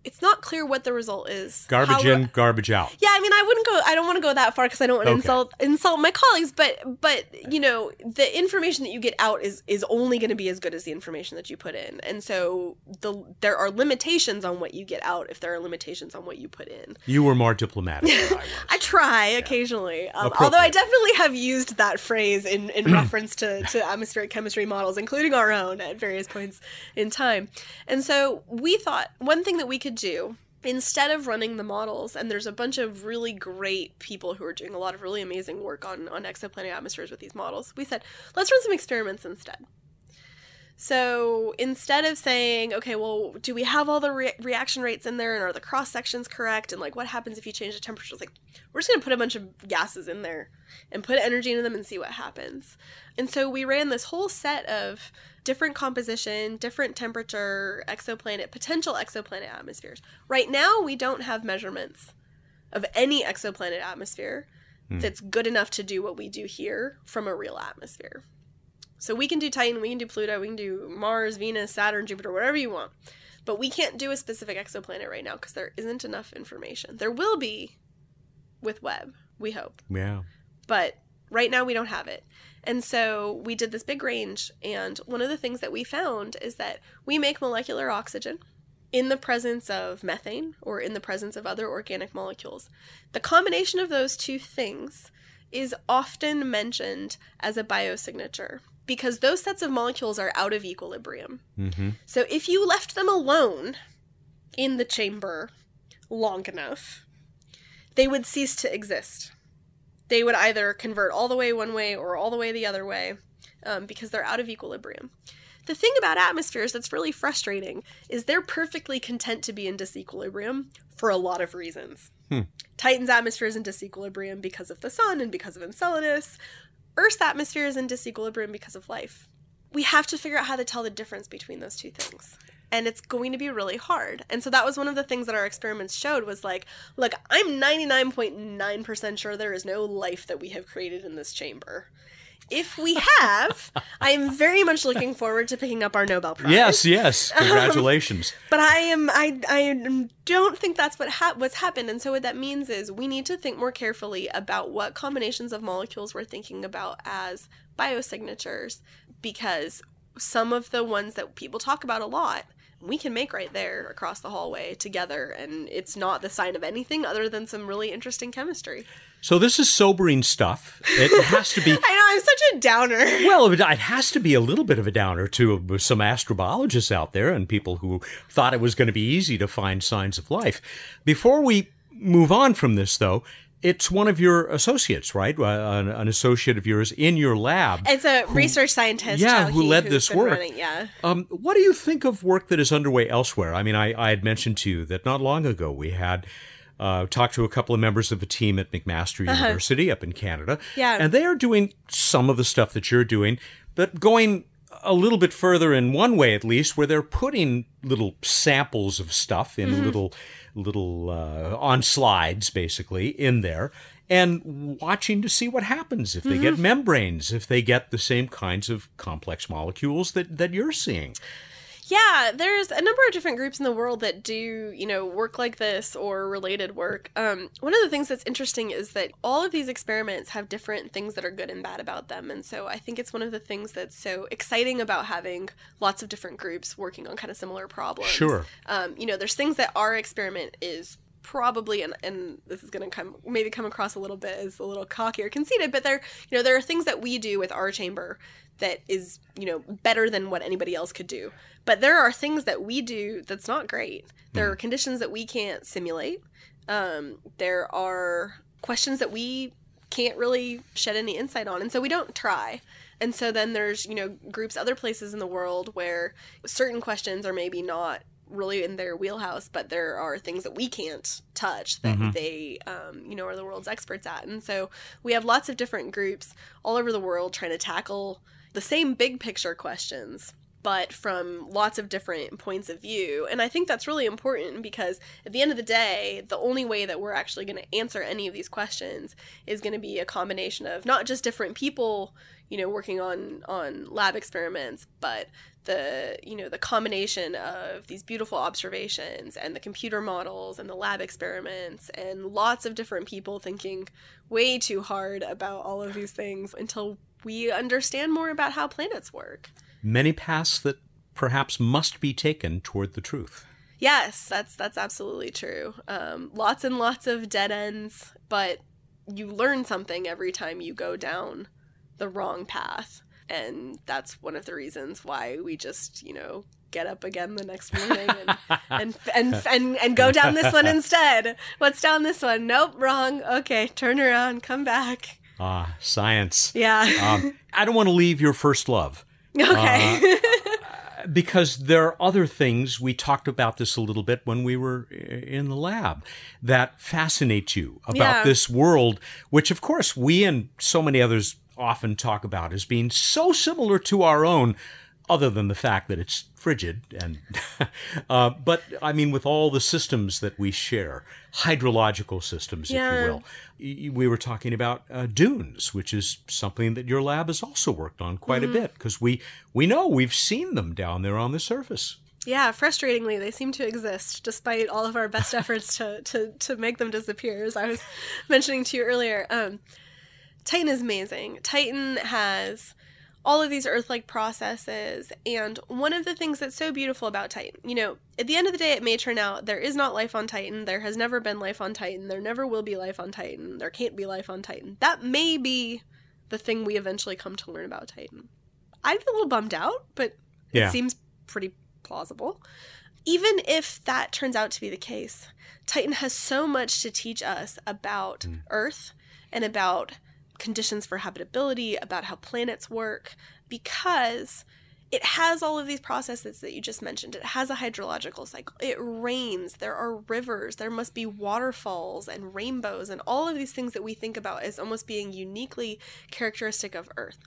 S3: it's not clear what the result is.
S1: Garbage
S3: How-
S1: in, garbage out.
S3: Yeah, I mean, I wouldn't go. I don't want to go that far because I don't want to
S1: Okay.
S3: insult insult my colleagues. But but you know, the information that you get out is is only going to be as good as the information that you put in, and so the there are limitations on what you get out if there are limitations on what you put in.
S1: You were more diplomatic I.
S3: I try occasionally, um, although I definitely have used that phrase in, in reference to, to atmospheric chemistry models, including our own at various points in time. And so we thought one thing that we could do instead of running the models, and there's a bunch of really great people who are doing a lot of really amazing work on, on exoplanet atmospheres with these models, we said, let's run some experiments instead. So instead of saying, okay, well, do we have all the re- reaction rates in there and are the cross sections correct? And like, what happens if you change the temperature? It's like, we're just going to put a bunch of gases in there and put energy into them and see what happens. And so we ran this whole set of different composition, different temperature, exoplanet, potential exoplanet atmospheres. Right now, we don't have measurements of any exoplanet atmosphere hmm. that's good enough to do what we do here from a real atmosphere. So we can do Titan, we can do Pluto, we can do Mars, Venus, Saturn, Jupiter, whatever you want. But we can't do a specific exoplanet right now because there isn't enough information. There will be with Webb, we hope.
S1: Yeah.
S3: But right now we don't have it. And so we did this big range. And one of the things that we found is that we make molecular oxygen in the presence of methane or in the presence of other organic molecules. The combination of those two things is often mentioned as a biosignature because those sets of molecules are out of equilibrium.
S1: Mm-hmm.
S3: So if you left them alone in the chamber long enough, they would cease to exist. They would either convert all the way one way or all the way the other way um, because they're out of equilibrium. The thing about atmospheres that's really frustrating is they're perfectly content to be in disequilibrium for a lot of reasons.
S1: Hmm.
S3: Titan's atmosphere is in disequilibrium because of the sun and because of Enceladus. Earth's atmosphere is in disequilibrium because of life. We have to figure out how to tell the difference between those two things. And it's going to be really hard. And so that was one of the things that our experiments showed was like, look, I'm 99.9% sure there is no life that we have created in this chamber. If we have, I am very much looking forward to picking up our Nobel Prize.
S1: Yes, yes. Um, Congratulations.
S3: But I am I I don't think that's what ha- what's happened. And so what that means is we need to think more carefully about what combinations of molecules we're thinking about as biosignatures because some of the ones that people talk about a lot we can make right there across the hallway together and it's not the sign of anything other than some really interesting chemistry.
S1: So this is sobering stuff. It has to be
S3: I know I'm such a downer.
S1: Well, it has to be a little bit of a downer to some astrobiologists out there and people who thought it was going to be easy to find signs of life. Before we move on from this, though, it's one of your associates, right? Uh, an, an associate of yours in your lab.
S3: It's a research scientist.
S1: yeah, who
S3: He,
S1: led this work.
S3: running- yeah.
S1: Um, what do you think of work that is underway elsewhere? I mean, I, I had mentioned to you that not long ago we had uh, talked to a couple of members of a team at McMaster University up in Canada.
S3: Uh-huh. Yeah.
S1: And they are doing some of the stuff that you're doing, but going a little bit further in one way at least, where they're putting little samples of stuff in
S3: Mm-hmm.
S1: little little uh, on slides basically in there and watching to see what happens if they
S3: Mm-hmm.
S1: get membranes if they get the same kinds of complex molecules that that you're seeing
S3: Yeah, there's a number of different groups in the world that do, you know, work like this or related work. Um, one of the things that's interesting is that all of these experiments have different things that are good and bad about them. And so I think it's one of the things that's so exciting about having lots of different groups working on kind of similar problems.
S1: Sure.
S3: Um, you know, there's things that our experiment is probably and, and this is going to come maybe come across a little bit as a little cocky or conceited but there you know there are things that we do with our chamber that is you know better than what anybody else could do but there are things that we do that's not great. There are conditions that we can't simulate. Um, there are questions that we can't really shed any insight on and so we don't try. And so then there's you know groups other places in the world where certain questions are maybe not really in their wheelhouse but there are things that we can't touch that they um, you know are the world's experts at. And so we have lots of different groups all over the world trying to tackle the same big picture questions but from lots of different points of view. And I think that's really important because at the end of the day, the only way that we're actually going to answer any of these questions is going to be a combination of not just different people, you know, working on on lab experiments, but the you know the combination of these beautiful observations and the computer models and the lab experiments and lots of different people thinking way too hard about all of these things until we understand more about how planets work
S1: many paths that perhaps must be taken toward the truth.
S3: Yes that's that's absolutely true. Um, lots and lots of dead ends but you learn something every time you go down the wrong path. And that's one of the reasons why we just you know get up again the next morning and and, and, and and go down this one instead. What's down this one? Nope wrong. Okay turn around come back.
S1: Ah science.
S3: Yeah.
S1: Um, i don't want to leave your first love
S3: okay
S1: uh, because there are other things we talked about this a little bit when we were in the lab that fascinate you about
S3: Yeah.
S1: this world which of course we and so many others often talk about as being so similar to our own other than the fact that it's frigid and uh, but i mean with all the systems that we share hydrological systems if you will we were talking about uh, dunes which is something that your lab has also worked on quite
S3: Mm-hmm.
S1: a bit because we we know we've seen them down there on the surface
S3: yeah frustratingly they seem to exist despite all of our best efforts to to to make them disappear as i was mentioning to you earlier um Titan is amazing. Titan has all of these earth like processes. And one of the things that's so beautiful about Titan, you know, at the end of the day, it may turn out there is not life on Titan. There has never been life on Titan. There never will be life on Titan. There can't be life on Titan. That may be the thing we eventually come to learn about Titan. I'd be a little bummed out, but
S1: Yeah.
S3: it seems pretty plausible. Even if that turns out to be the case, Titan has so much to teach us about hmm. Earth and about conditions for habitability, about how planets work, because it has all of these processes that you just mentioned. It has a hydrological cycle. It rains. There are rivers. There must be waterfalls and rainbows and all of these things that we think about as almost being uniquely characteristic of Earth.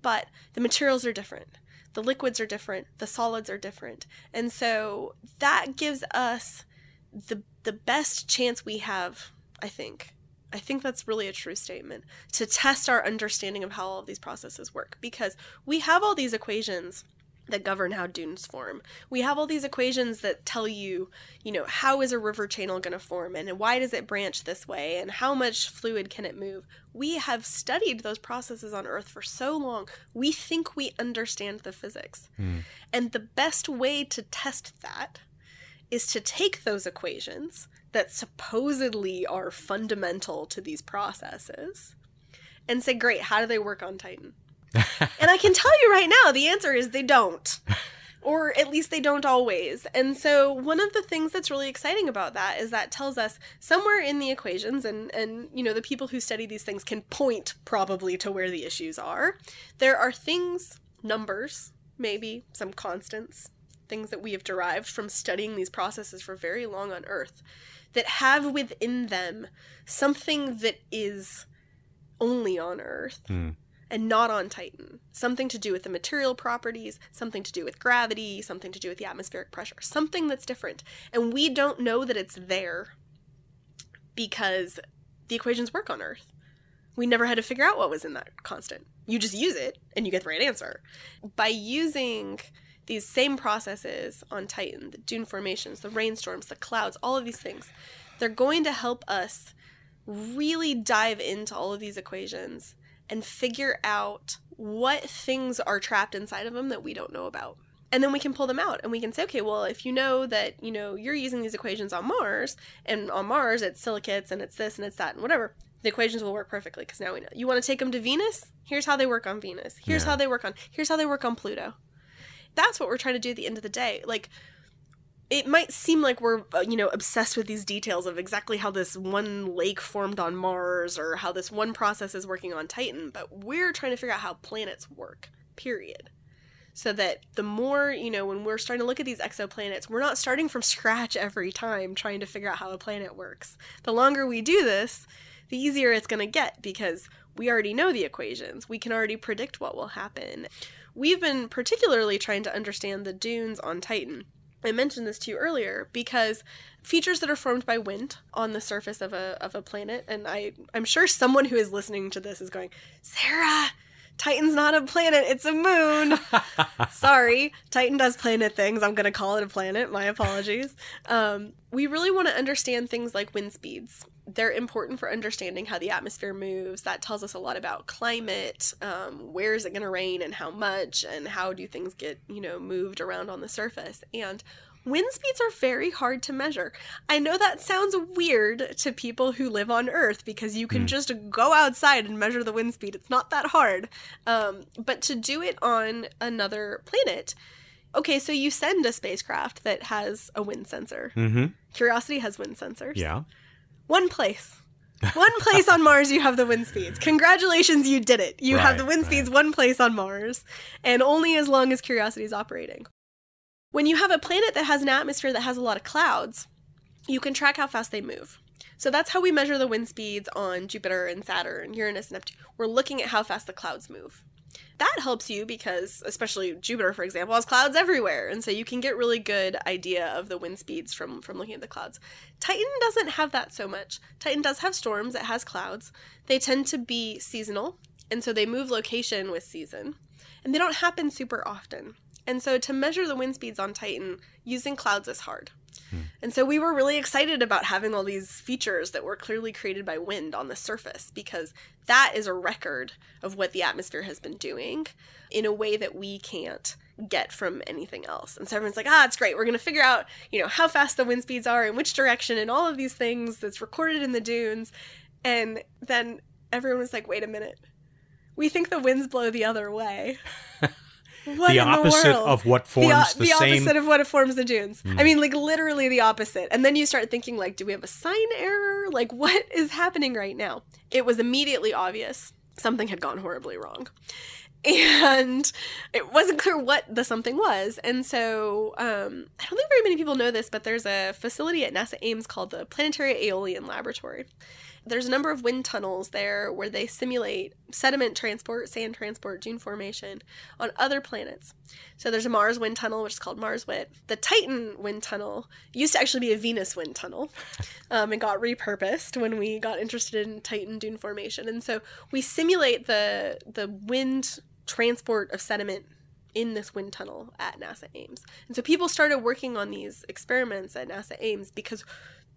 S3: But the materials are different. The liquids are different. The solids are different. And so that gives us the the best chance we have, I think. I think that's really a true statement to test our understanding of how all of these processes work because we have all these equations that govern how dunes form. We have all these equations that tell you, you know, how is a river channel going to form and why does it branch this way and how much fluid can it move. We have studied those processes on Earth for so long. We think we understand the physics. Hmm. And the best way to test that is to take those equations that supposedly are fundamental to these processes and say, great, how do they work on Titan? and I can tell you right now, the answer is they don't. Or at least they don't always. And so one of the things that's really exciting about that is that tells us somewhere in the equations and and you know the people who study these things can point probably to where the issues are. There are things, numbers, maybe some constants, things that we have derived from studying these processes for very long on earth that have within them something that is only on earth hmm. and not on Titan. Something to do with the material properties, something to do with gravity, something to do with the atmospheric pressure, something that's different. And we don't know that it's there because the equations work on Earth. We never had to figure out what was in that constant. You just use it and you get the right answer. By using these same processes on Titan, the dune formations, the rainstorms, the clouds, all of these things, they're going to help us really dive into all of these equations and figure out what things are trapped inside of them that we don't know about. And then we can pull them out and we can say, okay, well, if you know that, you know, you're using these equations on Mars and on Mars it's silicates and it's this and it's that and whatever, the equations will work perfectly because now we know. You want to take them to Venus? Here's how they work on Venus. Here's
S1: Yeah.
S3: how they work on, here's how they work on Pluto. That's what we're trying to do at the end of the day. Like, it might seem like we're uh, you know obsessed with these details of exactly how this one lake formed on Mars or how this one process is working on Titan, but we're trying to figure out how planets work. Period. So that the more, you know, when we're starting to look at these exoplanets, we're not starting from scratch every time trying to figure out how a planet works. The longer we do this, the easier it's going to get because we already know the equations. We can already predict what will happen. We've been particularly trying to understand the dunes on Titan. I mentioned this to you earlier because features that are formed by wind on the surface of a of a planet, and I I'm sure someone who is listening to this is going, Sarah, Titan's not a planet, it's a moon. Sorry, Titan does planet things. I'm going to call it a planet. My apologies. Um, we really want to understand things like wind speeds. They're important for understanding how the atmosphere moves. That tells us a lot about climate. Um, where is it going to rain and how much, and how do things get, you know, moved around on the surface. And Wind speeds are very hard to measure. I know that sounds weird to people who live on Earth because you can mm. just go outside and measure the wind speed. It's not that hard. Um, but to do it on another planet, okay, so you send a spacecraft that has a wind sensor.
S1: Mm-hmm.
S3: Curiosity has wind sensors.
S1: Yeah.
S3: One place. one place on Mars you have the wind speeds. Congratulations, you did it. You right, have the wind right. speeds one place on Mars, and only as long as Curiosity is operating. When you have a planet that has an atmosphere that has a lot of clouds, you can track how fast they move. So that's how we measure the wind speeds on Jupiter and Saturn, Uranus and Neptune. We're looking at how fast the clouds move. That helps you because, especially Jupiter, for example, has clouds everywhere, and so you can get really good idea of the wind speeds from from looking at the clouds. Titan doesn't have that so much. Titan does have storms; it has clouds. They tend to be seasonal, and so they move location with season, and they don't happen super often. And so to measure the wind speeds on Titan using clouds is hard. Hmm. And so we were really excited about having all these features that were clearly created by wind on the surface because that is a record of what the atmosphere has been doing in a way that we can't get from anything else. And so everyone's like, ah, it's great. We're going to figure out, you know, how fast the wind speeds are in which direction and all of these things that's recorded in the dunes. And then everyone was like, wait a minute. We think the winds blow the other way.
S1: What the opposite
S3: the
S1: of what forms the, the,
S3: the
S1: same...
S3: opposite of what forms the dunes. Mm. I mean, like literally the opposite. And then you start thinking, like, do we have a sign error? Like, what is happening right now? It was immediately obvious something had gone horribly wrong. And it wasn't clear what the something was. And so um, I don't think very many people know this, but there's a facility at NASA Ames called the Planetary Aeolian Laboratory. There's a number of wind tunnels there where they simulate sediment transport, sand transport, dune formation on other planets. So there's a Mars wind tunnel, which is called MARSWIT. The Titan wind tunnel used to actually be a Venus wind tunnel. Um, it got repurposed when we got interested in Titan dune formation, and so we simulate the the wind transport of sediment in this wind tunnel at NASA Ames. And so people started working on these experiments at NASA Ames because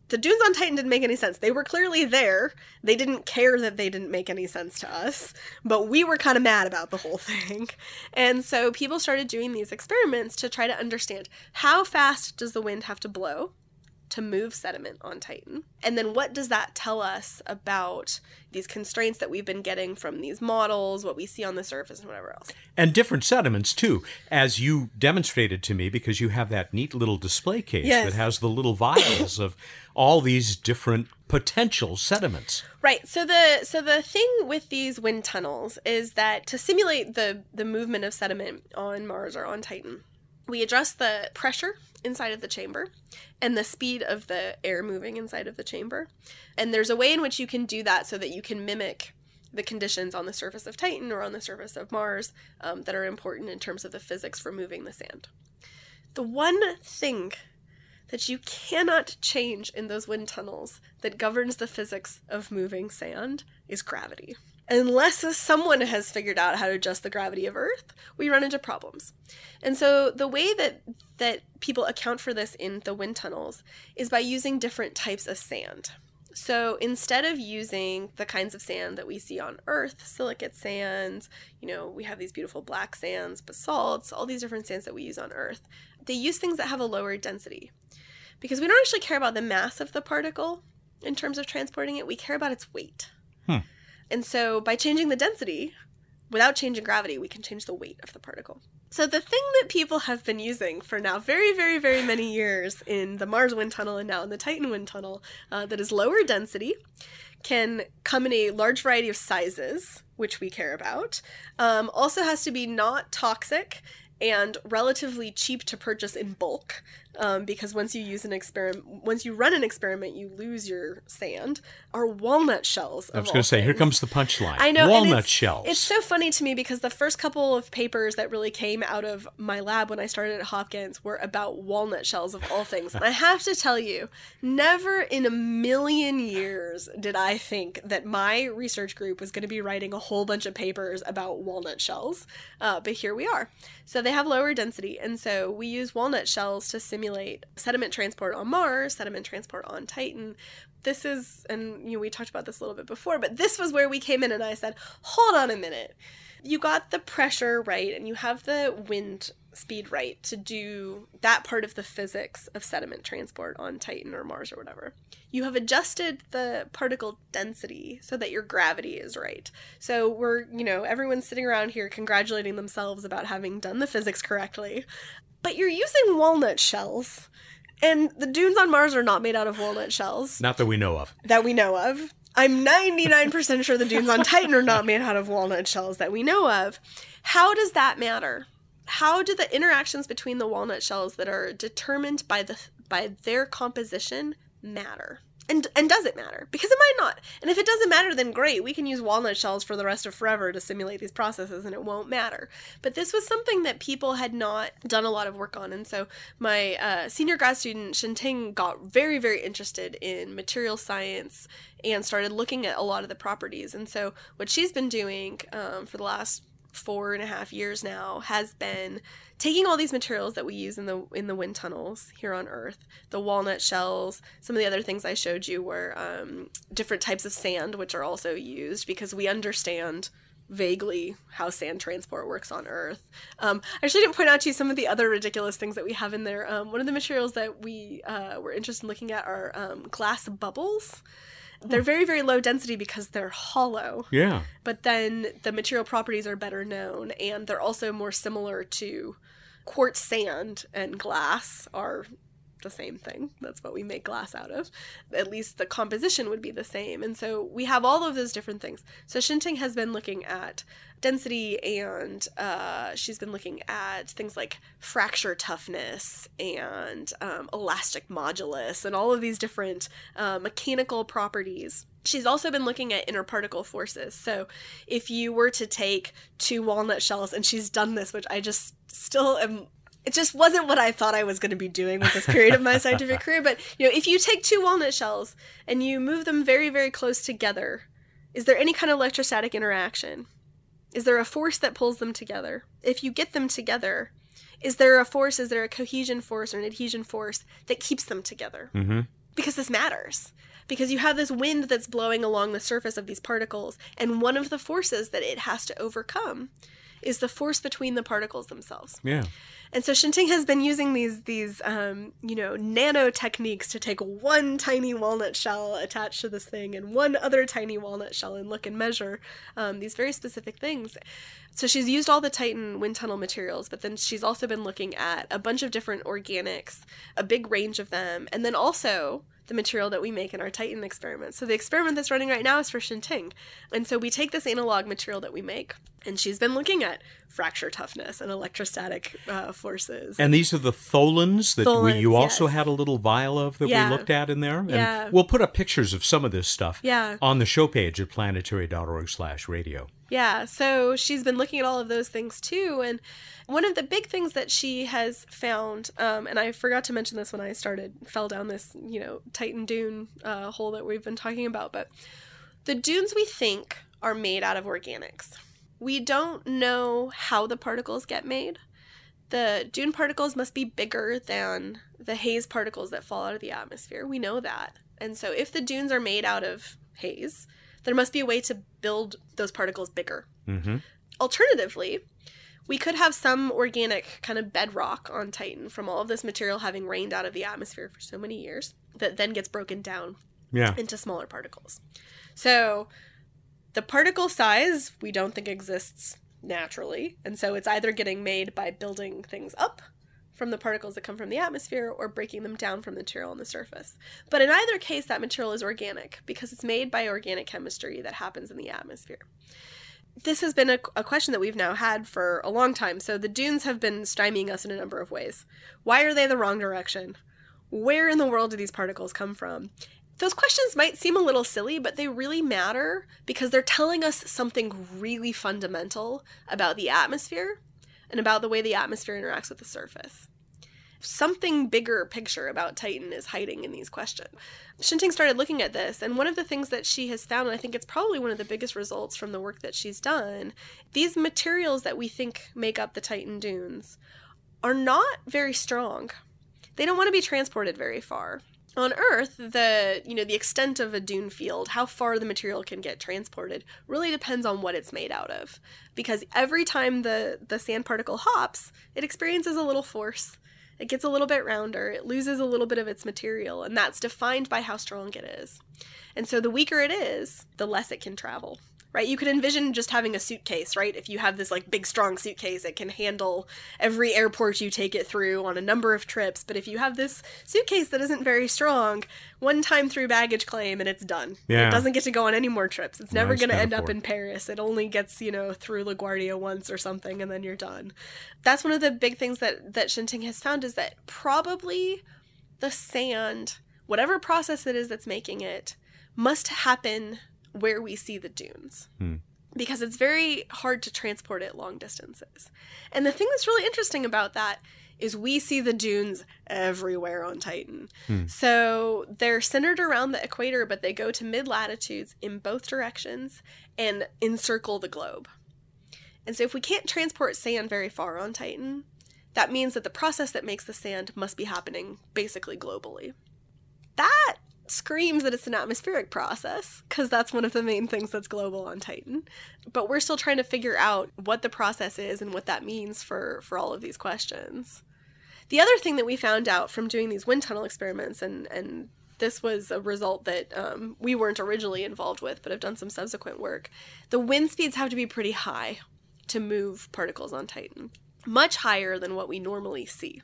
S3: the dunes on Titan didn't make any sense. They were clearly there. They didn't care that they didn't make any sense to us, but we were kind of mad about the whole thing. And so people started doing these experiments to try to understand how fast does the wind have to blow to move sediment on Titan? And then what does that tell us about these constraints that we've been getting from these models, what we see on the surface, and whatever else?
S1: And different sediments, too, as you demonstrated to me, because you have that neat little display case yes. that has the little vials of all these different potential sediments.
S3: Right. So the so the thing with these wind tunnels is that to simulate the the movement of sediment on Mars or on Titan, we adjust the pressure inside of the chamber and the speed of the air moving inside of the chamber. And there's a way in which you can do that so that you can mimic the conditions on the surface of Titan or on the surface of Mars um, that are important in terms of the physics for moving the sand. The one thing that you cannot change in those wind tunnels that governs the physics of moving sand is gravity unless someone has figured out how to adjust the gravity of earth we run into problems. And so the way that that people account for this in the wind tunnels is by using different types of sand. So instead of using the kinds of sand that we see on earth silicate sands you know we have these beautiful black sands basalts all these different sands that we use on earth they use things that have a lower density. Because we don't actually care about the mass of the particle in terms of transporting it we care about its weight.
S1: Hmm.
S3: And so by changing the density, without changing gravity, we can change the weight of the particle. So the thing that people have been using for now very, very, very many years in the Mars wind tunnel and now in the Titan wind tunnel uh, that is lower density can come in a large variety of sizes, which we care about. Um, also has to be not toxic and relatively cheap to purchase in bulk. Um, because once you use an experiment, once you run an experiment, you lose your sand. Are walnut shells.
S1: I was going to say, here comes the punchline.
S3: I know
S1: walnut
S3: it's,
S1: shells.
S3: It's so funny to me because the first couple of papers that really came out of my lab when I started at Hopkins were about walnut shells of all things. and I have to tell you, never in a million years did I think that my research group was going to be writing a whole bunch of papers about walnut shells. Uh, but here we are. So they have lower density, and so we use walnut shells to simulate sediment transport on Mars, sediment transport on Titan. This is, and you know, we talked about this a little bit before, but this was where we came in, and I said, hold on a minute. You got the pressure right, and you have the wind speed right to do that part of the physics of sediment transport on Titan or Mars or whatever. You have adjusted the particle density so that your gravity is right. So we're, you know, everyone's sitting around here congratulating themselves about having done the physics correctly. But you're using walnut shells. And the dunes on Mars are not made out of walnut shells.
S1: Not that we know of.
S3: That we know of. I'm 99% sure the dunes on Titan are not made out of walnut shells that we know of. How does that matter? How do the interactions between the walnut shells that are determined by the by their composition matter? And and does it matter? Because it might not. And if it doesn't matter, then great. We can use walnut shells for the rest of forever to simulate these processes and it won't matter. But this was something that people had not done a lot of work on. And so my uh, senior grad student, Xinting, got very, very interested in material science and started looking at a lot of the properties. And so what she's been doing um, for the last four and a half years now has been taking all these materials that we use in the in the wind tunnels here on Earth, the walnut shells. Some of the other things I showed you were um, different types of sand, which are also used because we understand vaguely how sand transport works on Earth. Um, I actually didn't point out to you some of the other ridiculous things that we have in there. Um, one of the materials that we uh, were interested in looking at are um, glass bubbles. They're very, very low density because they're hollow.
S1: Yeah.
S3: But then the material properties are better known, and they're also more similar to quartz sand and glass are the same thing. That's what we make glass out of. At least the composition would be the same. And so we have all of those different things. So Xinting has been looking at density and uh, she's been looking at things like fracture toughness and um, elastic modulus and all of these different uh, mechanical properties. She's also been looking at interparticle forces. So if you were to take two walnut shells, and she's done this, which I just still am it just wasn't what I thought I was going to be doing with this period of my scientific career. But you know, if you take two walnut shells and you move them very, very close together, is there any kind of electrostatic interaction? Is there a force that pulls them together? If you get them together, is there a force? Is there a cohesion force or an adhesion force that keeps them together?
S1: Mm-hmm.
S3: Because this matters. Because you have this wind that's blowing along the surface of these particles, and one of the forces that it has to overcome is the force between the particles themselves.
S1: Yeah.
S3: And so Xinting has been using these these um, you know nano techniques to take one tiny walnut shell attached to this thing and one other tiny walnut shell and look and measure um, these very specific things. So she's used all the Titan wind tunnel materials, but then she's also been looking at a bunch of different organics, a big range of them, and then also the material that we make in our Titan experiments. So the experiment that's running right now is for Xinting. And so we take this analog material that we make, and she's been looking at fracture toughness and electrostatic uh, forces.
S1: And these are the tholins that we,
S3: Tholins,
S1: you also
S3: yes.
S1: had a little vial of that
S3: Yeah.
S1: we looked at in there. And
S3: Yeah.
S1: we'll put up pictures of some of this stuff
S3: Yeah.
S1: on the show page at planetary.org slash radio.
S3: Yeah, so she's been looking at all of those things too. And one of the big things that she has found, um, and I forgot to mention this when I started, fell down this, you know, Titan dune uh, hole that we've been talking about, but the dunes we think are made out of organics. We don't know how the particles get made. The dune particles must be bigger than the haze particles that fall out of the atmosphere. We know that. And so if the dunes are made out of haze, there must be a way to build those particles bigger.
S1: Mm-hmm.
S3: Alternatively, we could have some organic kind of bedrock on Titan from all of this material having rained out of the atmosphere for so many years that then gets broken down
S1: Yeah.
S3: into smaller particles. So the particle size we don't think exists naturally, and so it's either getting made by building things up from the particles that come from the atmosphere or breaking them down from the material on the surface. But in either case that material is organic because it's made by organic chemistry that happens in the atmosphere. this has been a, a, question that we've now had for a long time. So the dunes have been stymieing us in a number of ways. Why are they the wrong direction? Where in the world do these particles come from? Those questions might seem a little silly, but they really matter because they're telling us something really fundamental about the atmosphere and about the way the atmosphere interacts with the surface. Something bigger picture about Titan is hiding in these questions. Xinting started looking at this, and one of the things that she has found, and I think it's probably one of the biggest results from the work that she's done, these materials that we think make up the Titan dunes are not very strong. They don't want to be transported very far on earth the you know the extent of a dune field how far the material can get transported really depends on what it's made out of. Because every time the the sand particle hops it experiences a little force. It gets a little bit rounder. It loses a little bit of its material and that's defined by how strong it is. And so the weaker it is the less it can travel right? You could envision just having a suitcase, right? If you have this like big strong suitcase, it can handle every airport you take it through on a number of trips. But if you have this suitcase that isn't very strong, one time through baggage claim and it's done. Yeah. It doesn't get to go on any more trips. It's never nice going to end up in Paris. It only gets, you know, through LaGuardia once or something and then you're done. That's one of the big things that that Xinting has found is that probably the sand, whatever process it is that's making it, must happen where we see the dunes. Hmm. Because it's very hard to transport it long distances. And the thing that's really interesting about that is we see the dunes everywhere on Titan. Hmm. So they're centered around the equator, but they go to mid latitudes in both directions and encircle the globe. And so if we can't transport sand very far on Titan, that means that the process that makes the sand must be happening basically globally. That screams that it's an atmospheric process because that's one of the main things that's global on Titan. But we're still trying to figure out what the process is and what that means for for all of these questions. The other thing that we found out from doing these wind tunnel experiments and and this was a result that um, we weren't originally involved with, but have done some subsequent work. The wind speeds have to be pretty high to move particles on Titan, much higher than what we normally see.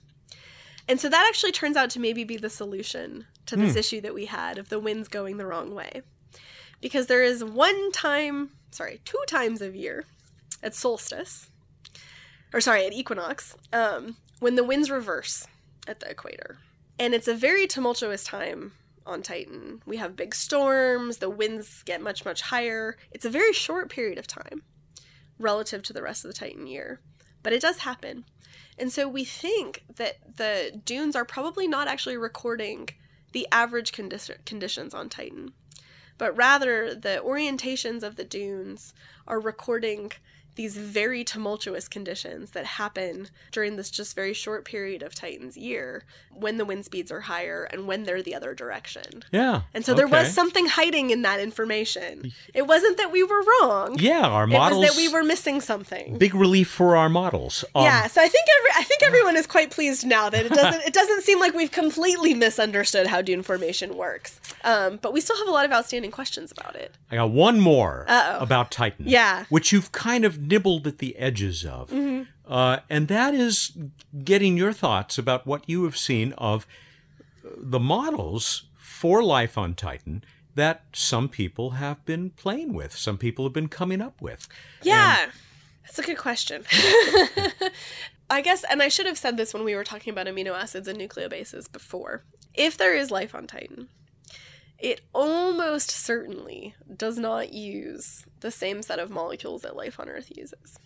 S3: And so that actually turns out to maybe be the solution to this mm. issue that we had of the winds going the wrong way. Because there is one time, sorry, two times of year at solstice, or sorry, at equinox, um, when the winds reverse at the equator. And it's a very tumultuous time on Titan. We have big storms, the winds get much, much higher. It's a very short period of time relative to the rest of the Titan year, but it does happen. And so we think that the dunes are probably not actually recording the average condi- conditions on Titan, but rather the orientations of the dunes are recording these very tumultuous conditions that happen during this just very short period of Titan's year when the wind speeds are higher and when they're the other direction.
S1: Yeah.
S3: And so there was something hiding in that information. It wasn't that we were wrong.
S1: Yeah, our models.
S3: It was that we were missing something.
S1: Big relief for our models.
S3: Um, yeah, so I think every, I think everyone is quite pleased now that it doesn't it doesn't seem like we've completely misunderstood how dune formation works. Um, but we still have a lot of outstanding questions about it.
S1: I got one more Uh-oh. about Titan.
S3: Yeah.
S1: Which you've kind of nibbled at the edges of. Mm-hmm. Uh, and that is getting your thoughts about what you have seen of the models for life on Titan that some people have been playing with, some people have been coming up with.
S3: Yeah, and... that's a good question. I guess, and I should have said this when we were talking about amino acids and nucleobases before. If there is life on Titan, it almost certainly does not use the same set of molecules that life on Earth uses.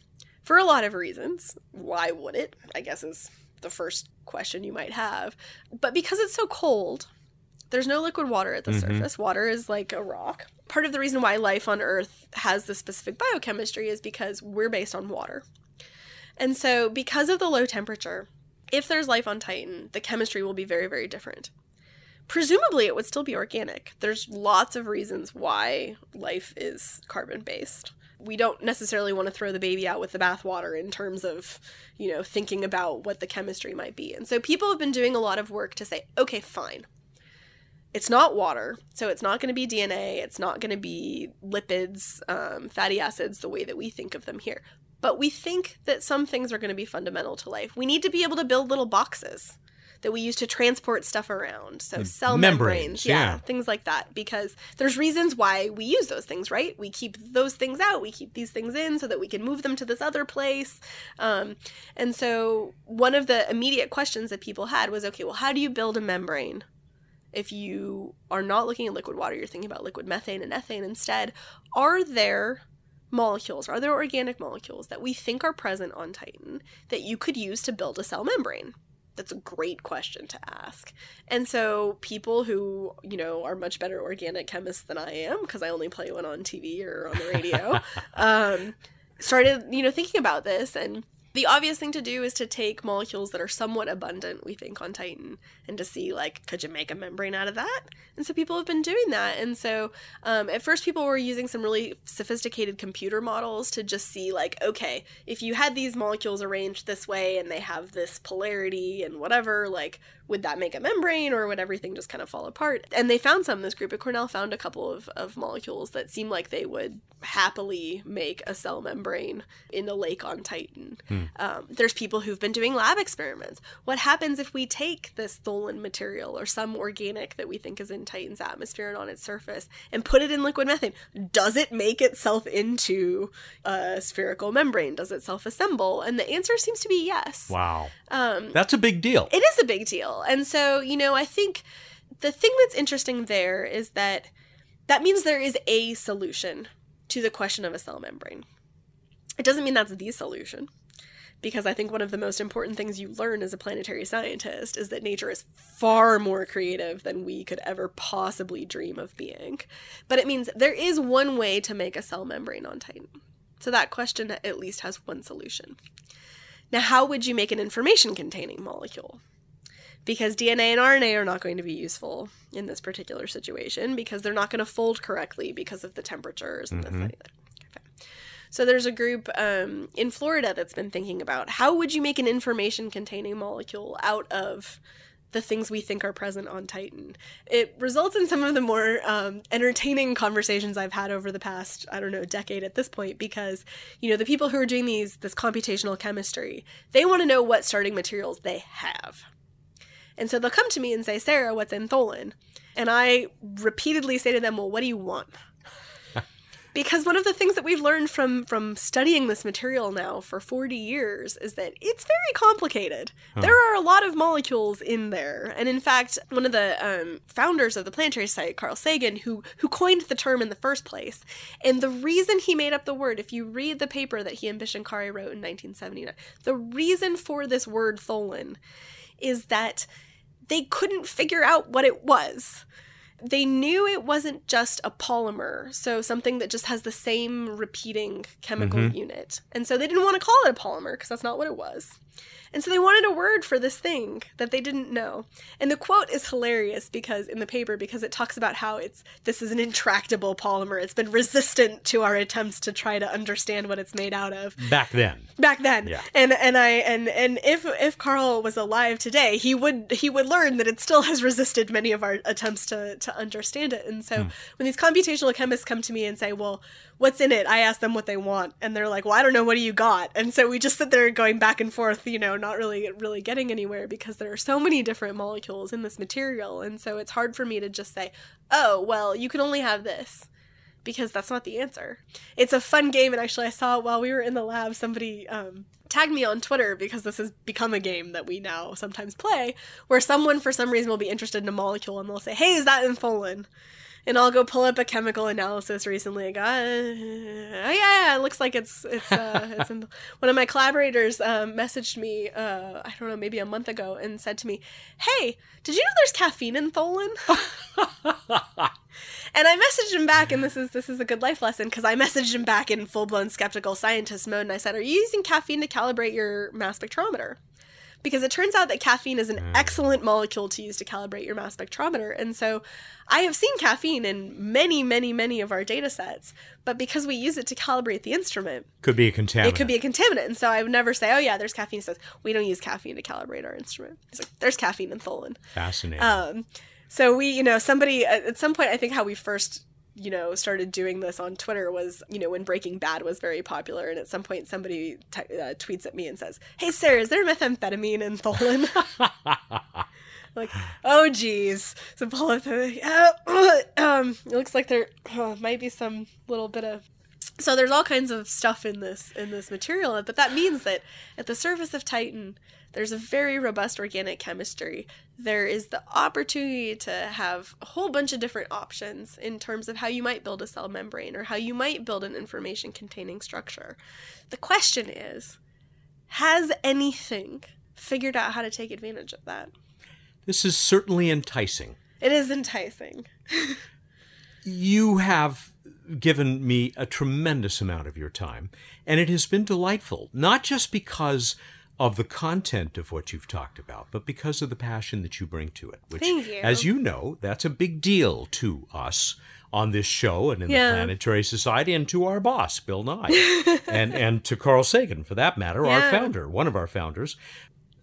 S3: For a lot of reasons. Why would it? I guess is the first question you might have. But because it's so cold, there's no liquid water at the mm-hmm. surface. Water is like a rock. Part of the reason why life on Earth has this specific biochemistry is because we're based on water. And so, because of the low temperature, if there's life on Titan, the chemistry will be very, very different presumably it would still be organic. There's lots of reasons why life is carbon based. We don't necessarily want to throw the baby out with the bathwater in terms of, you know, thinking about what the chemistry might be. And so people have been doing a lot of work to say, okay, fine. It's not water, so it's not going to be DNA, it's not going to be lipids, um, fatty acids, the way that we think of them here. But we think that some things are going to be fundamental to life. We need to be able to build little boxes that we use to transport stuff around. So cell
S1: membranes,
S3: membranes,
S1: yeah.
S3: things like that. Because there's reasons why we use those things, right? We keep those things out, we keep these things in so that we can move them to this other place. Um, and so one of the immediate questions that people had was, okay, well, how do you build a membrane? If you are not looking at liquid water, you're thinking about liquid methane and ethane instead. Are there molecules, are there organic molecules that we think are present on Titan that you could use to build a cell membrane? That's a great question to ask. And so people who, you know, are much better organic chemists than I am, because I only play one on TV or on the radio, um, started, you know, thinking about this and the obvious thing to do is to take molecules that are somewhat abundant, we think, on Titan, and to see, like, could you make a membrane out of that? And so people have been doing that. And so um, at first, people were using some really sophisticated computer models to just see, like, okay, if you had these molecules arranged this way and they have this polarity and whatever, like, would that make a membrane or would everything just kind of fall apart? And they found some. This group at Cornell found a couple of, of molecules that seemed like they would happily make a cell membrane in a lake on Titan. Um, there's people who've been doing lab experiments. What happens if we take this Tholin material or some organic that we think is in Titan's atmosphere and on its surface and put it in liquid methane? Does it make itself into a spherical membrane? Does it self assemble? And the answer seems to be yes.
S1: Wow.
S3: Um,
S1: That's a big deal.
S3: it is a big deal. And so, you know, I think the thing that's interesting there is that that means there is a solution to the question of a cell membrane. It doesn't mean that's the solution. Because I think one of the most important things you learn as a planetary scientist is that nature is far more creative than we could ever possibly dream of being. But it means there is one way to make a cell membrane on Titan. So that question at least has one solution. Now, how would you make an information containing molecule? because DNA and RNA are not going to be useful in this particular situation because they're not going to fold correctly because of the temperatures and this, mm-hmm. that, and the other. Okay. So there's a group um, in Florida that's been thinking about how would you make an information containing molecule out of the things we think are present on Titan. It results in some of the more um, entertaining conversations I've had over the past, I don't know, decade at this point, because you know the people who are doing these this computational chemistry, they want to know what starting materials they have. And so they'll come to me and say, Sarah, what's in Tholin? And I repeatedly say to them, Well, what do you want? Because one of the things that we've learned from from studying this material now for 40 years is that it's very complicated. There are a lot of molecules in there. And in fact, one of the um, founders of the Planetary site Carl Sagan, who who coined the term in the first place, and the reason he made up the word, if you read the paper that he and Bishun Khare wrote in 1979, the reason for this word Tholin is that they couldn't figure out what it was. They knew it wasn't just a polymer, so something that just has the same repeating chemical mm-hmm. unit. And so they didn't want to call it a polymer because that's not what it was. And so they wanted a word for this thing that they didn't know. And the quote is hilarious because in the paper because it talks about how it's this is an intractable polymer. It's been resistant to our attempts to try to understand what it's made out of
S1: Back then.
S3: back then.
S1: Yeah.
S3: And and I and and if if Carl was alive today, he would he would learn that it still has resisted many of our attempts to to understand it. And so hmm. when these computational chemists come to me and say, "Well, what's in it?" I ask them what they want, and they're like, "Well, I don't know. What do you got?" And so we just sit there going back and forth, you know, not really really getting anywhere because there are so many different molecules in this material, and so it's hard for me to just say, "Oh, well, you can only have this." because that's not the answer. It's a fun game, and actually, I saw while we were in the lab, somebody um, tagged me on Twitter because this has become a game that we now sometimes play, where someone for some reason will be interested in a molecule and they'll say, "Hey, is that in Tholin?" And I'll go pull up a chemical analysis recently. I go, uh, oh yeah, yeah, it looks like it's it's uh, it's in. One of my collaborators um, messaged me, uh, I don't know, maybe a month ago, and said to me, "Hey, did you know there's caffeine in Tholin?" And I messaged him back, and this is this is a good life lesson because I messaged him back in full blown skeptical scientist mode, and I said, "Are you using caffeine to calibrate your mass spectrometer?" Because it turns out that caffeine is an excellent molecule to use to calibrate your mass spectrometer, and so I have seen caffeine in many, many, many of our data sets, but because we use it to calibrate the instrument,
S1: Could be a contaminant.
S3: it could be a contaminant. And so I would never say, "Oh yeah, there's caffeine." He says, "We don't use caffeine to calibrate our instrument." Like, "There's caffeine in Tholin."
S1: fascinating.
S3: Um, so we, you know, somebody at some point, I think how we first, you know, started doing this on Twitter was, you know, when Breaking Bad was very popular, and at some point somebody t- uh, tweets at me and says, "Hey, Sarah, is there methamphetamine in Tholin?" like, oh geez. So pull up the uh, um it looks like there uh, might be some little bit of so there's all kinds of stuff in this in this material, but that means that at the surface of Titan, there's a very robust organic chemistry. There is the opportunity to have a whole bunch of different options in terms of how you might build a cell membrane or how you might build an information containing structure. The question is, has anything figured out how to take advantage of that?
S1: This is certainly enticing.
S3: It is enticing.
S1: you have given me a tremendous amount of your time, and it has been delightful, not just because of the content of what you've talked about, but because of the passion that you bring to it. Which,
S3: Thank you.
S1: as you know, that's a big deal to us on this show and in
S3: Yeah.
S1: the Planetary Society, and to our boss, Bill Nye, and and to Carl Sagan, for that matter, our founder, one of our founders.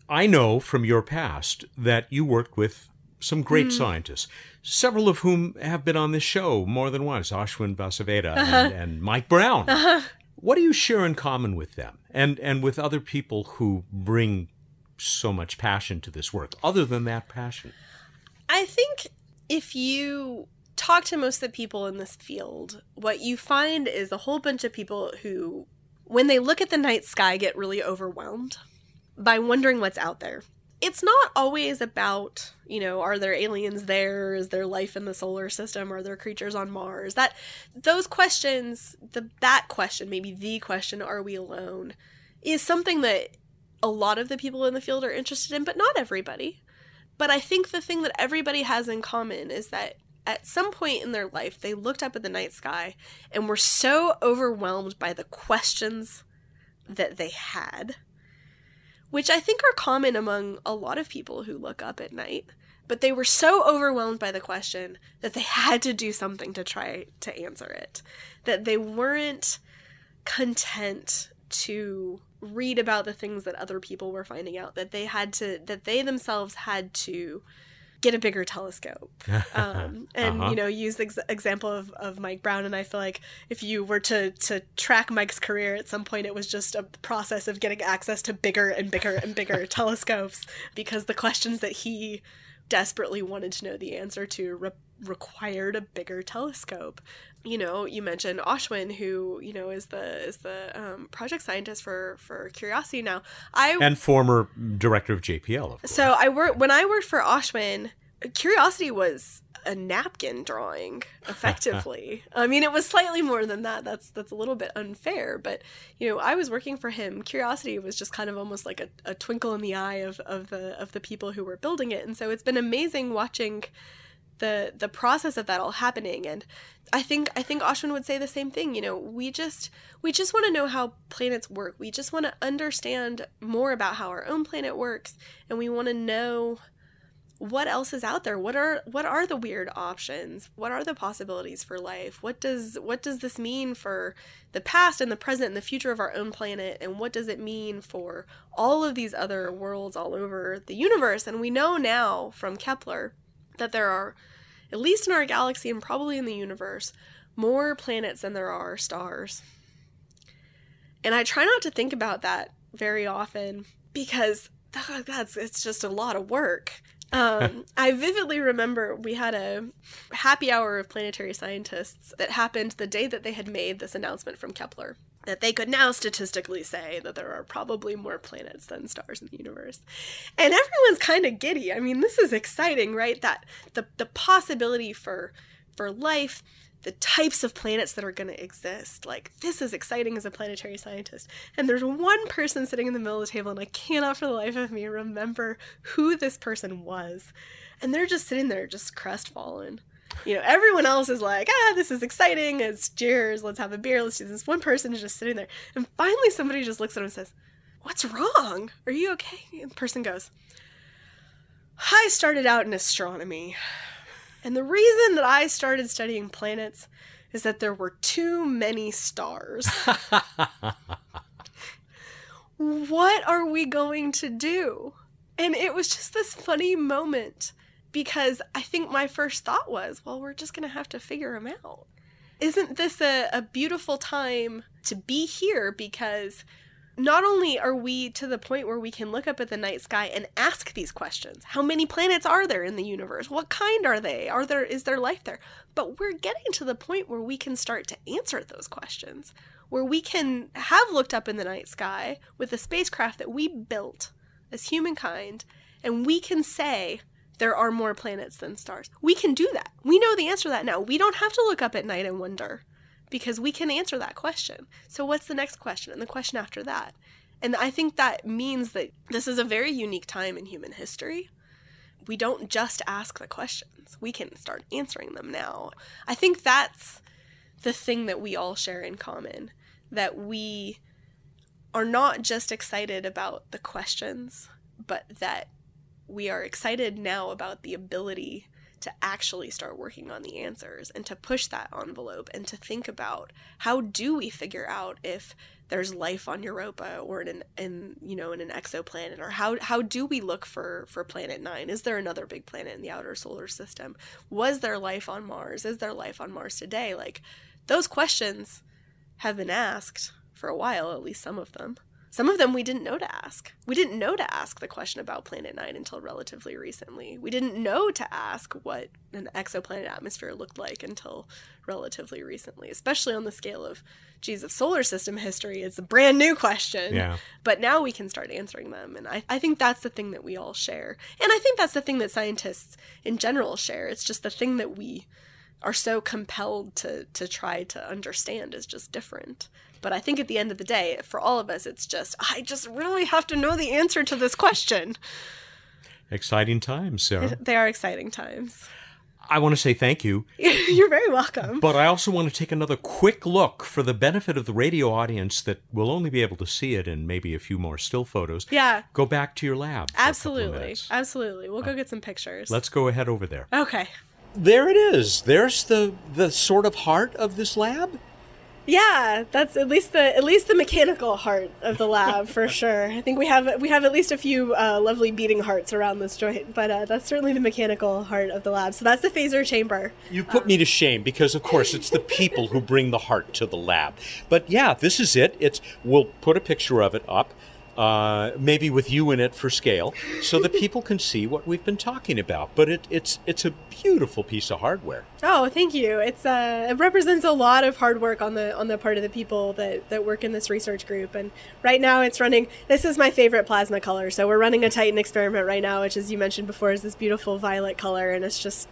S1: I know from your past that you worked with some great
S3: Hmm.
S1: scientists, several of whom have been on this show more than once, Ashwin Vasavada
S3: Uh-huh.
S1: and, and Mike Brown. What do you share in common with them and, and with other people who bring so much passion to this work, other than that passion?
S3: I think if you talk to most of the people in this field, what you find is a whole bunch of people who, when they look at the night sky, get really overwhelmed by wondering what's out there. It's not always about, you know, are there aliens there? Is there life in the solar system? Are there creatures on Mars? That those questions, the that question, maybe the question, are we alone, is something that a lot of the people in the field are interested in, but not everybody. But I think the thing that everybody has in common is that at some point in their life, they looked up at the night sky and were so overwhelmed by the questions that they had, which I think are common among a lot of people who look up at night. But they were so overwhelmed by the question that they had to do something to try to answer it, that they weren't content to read about the things that other people were finding out that they had to that they themselves had to get a bigger telescope um, and
S1: Uh-huh.
S3: you know use the ex- example of, of mike brown and i feel like if you were to to track mike's career at some point it was just a process of getting access to bigger and bigger and bigger telescopes because the questions that he desperately wanted to know the answer to re- required a bigger telescope you know you mentioned Ashwin who you know is the is the um, project scientist for for curiosity now i
S1: And former director of JPL, of
S3: so I work when I worked for Ashwin. Curiosity was a napkin drawing, effectively. I mean, it was slightly more than that. That's that's a little bit unfair, but you know, I was working for him. Curiosity was just kind of almost like a, a twinkle in the eye of, of the of the people who were building it, and so it's been amazing watching the the process of that all happening. And i think i think ashwin would say the same thing you know we just we just want to know how planets work. We just want to understand more about how our own planet works and we want to know what else is out there. What are what are the weird options? What are the possibilities for life? What does what does this mean for the past and the present and the future of our own planet? And what does it mean for all of these other worlds all over the universe? And we know now from kepler that there are at least in our galaxy and probably in the universe more planets than there are stars. And i try not to think about that very often because oh, that's it's just a lot of work. Um, I vividly remember we had a happy hour of planetary scientists that happened the day that they had made this announcement from Kepler that they could now statistically say that there are probably more planets than stars in the universe. And everyone's kind of giddy. I mean, this is exciting, right? That the the possibility for for life, the types of planets that are going to exist. Like, this is exciting as a planetary scientist. And there's one person sitting in the middle of the table, and I cannot for the life of me remember who this person was. And they're just sitting there, just crestfallen. You know, everyone else is like, ah, this is exciting. It's cheers. Let's have a beer. Let's do this. One person is just sitting there. And finally, somebody just looks at him and says, What's wrong? Are you okay? And the person goes, I started out in astronomy. And the reason that I started studying planets is that there were too many stars. what are we going to do? And it was just this funny moment because I think my first thought was, well, we're just going to have to figure them out. Isn't this a, a beautiful time to be here? Because not only are we to the point where we can look up at the night sky and ask these questions how many planets are there in the universe what kind are they are there is there life there but we're getting to the point where we can start to answer those questions where we can have looked up in the night sky with a spacecraft that we built as humankind and we can say there are more planets than stars we can do that we know the answer to that now we don't have to look up at night and wonder because we can answer that question. So, what's the next question? And the question after that? And I think that means that this is a very unique time in human history. We don't just ask the questions, we can start answering them now. I think that's the thing that we all share in common that we are not just excited about the questions, but that we are excited now about the ability to actually start working on the answers and to push that envelope and to think about how do we figure out if there's life on Europa or in an in you know in an exoplanet or how how do we look for for planet 9 is there another big planet in the outer solar system? Was there life on Mars? Is there life on Mars today? Like those questions have been asked for a while at least some of them some of them we didn't know to ask. We didn't know to ask the question about Planet Nine until relatively recently. We didn't know to ask what an exoplanet atmosphere looked like until relatively recently, especially on the scale of, geez, of solar system history. It's a brand new question.
S1: Yeah.
S3: But now we can start answering them. And I, I think that's the thing that we all share. And I think that's the thing that scientists in general share. It's just the thing that we are so compelled to to try to understand is just different. But I think at the end of the day, for all of us, it's just, I just really have to know the answer to this question.
S1: Exciting times, Sarah.
S3: They are exciting times.
S1: I want to say thank you.
S3: You're very welcome.
S1: But I also want to take another quick look for the benefit of the radio audience that will only be able to see it in maybe a few more still photos.
S3: Yeah.
S1: Go back to your lab.
S3: Absolutely. Absolutely. We'll go uh, get some pictures.
S1: Let's go ahead over there.
S3: Okay.
S1: There it is. There's the the sort of heart of this lab.
S3: Yeah, that's at least the at least the mechanical heart of the lab for sure. I think we have we have at least a few uh, lovely beating hearts around this joint, but uh, that's certainly the mechanical heart of the lab. So that's the PHAZER chamber.
S1: You put um, me to shame because, of course, it's the people who bring the heart to the lab. But yeah, this is it. It's we'll put a picture of it up uh, maybe with you in it for scale, so that people can see what we've been talking about. But it, it's it's a beautiful piece of hardware.
S3: Oh, thank you. It's uh, it represents a lot of hard work on the on the part of the people that that work in this research group. And right now, it's running. This is my favorite plasma color. So we're running a Titan experiment right now, which, as you mentioned before, is this beautiful violet color, and it's just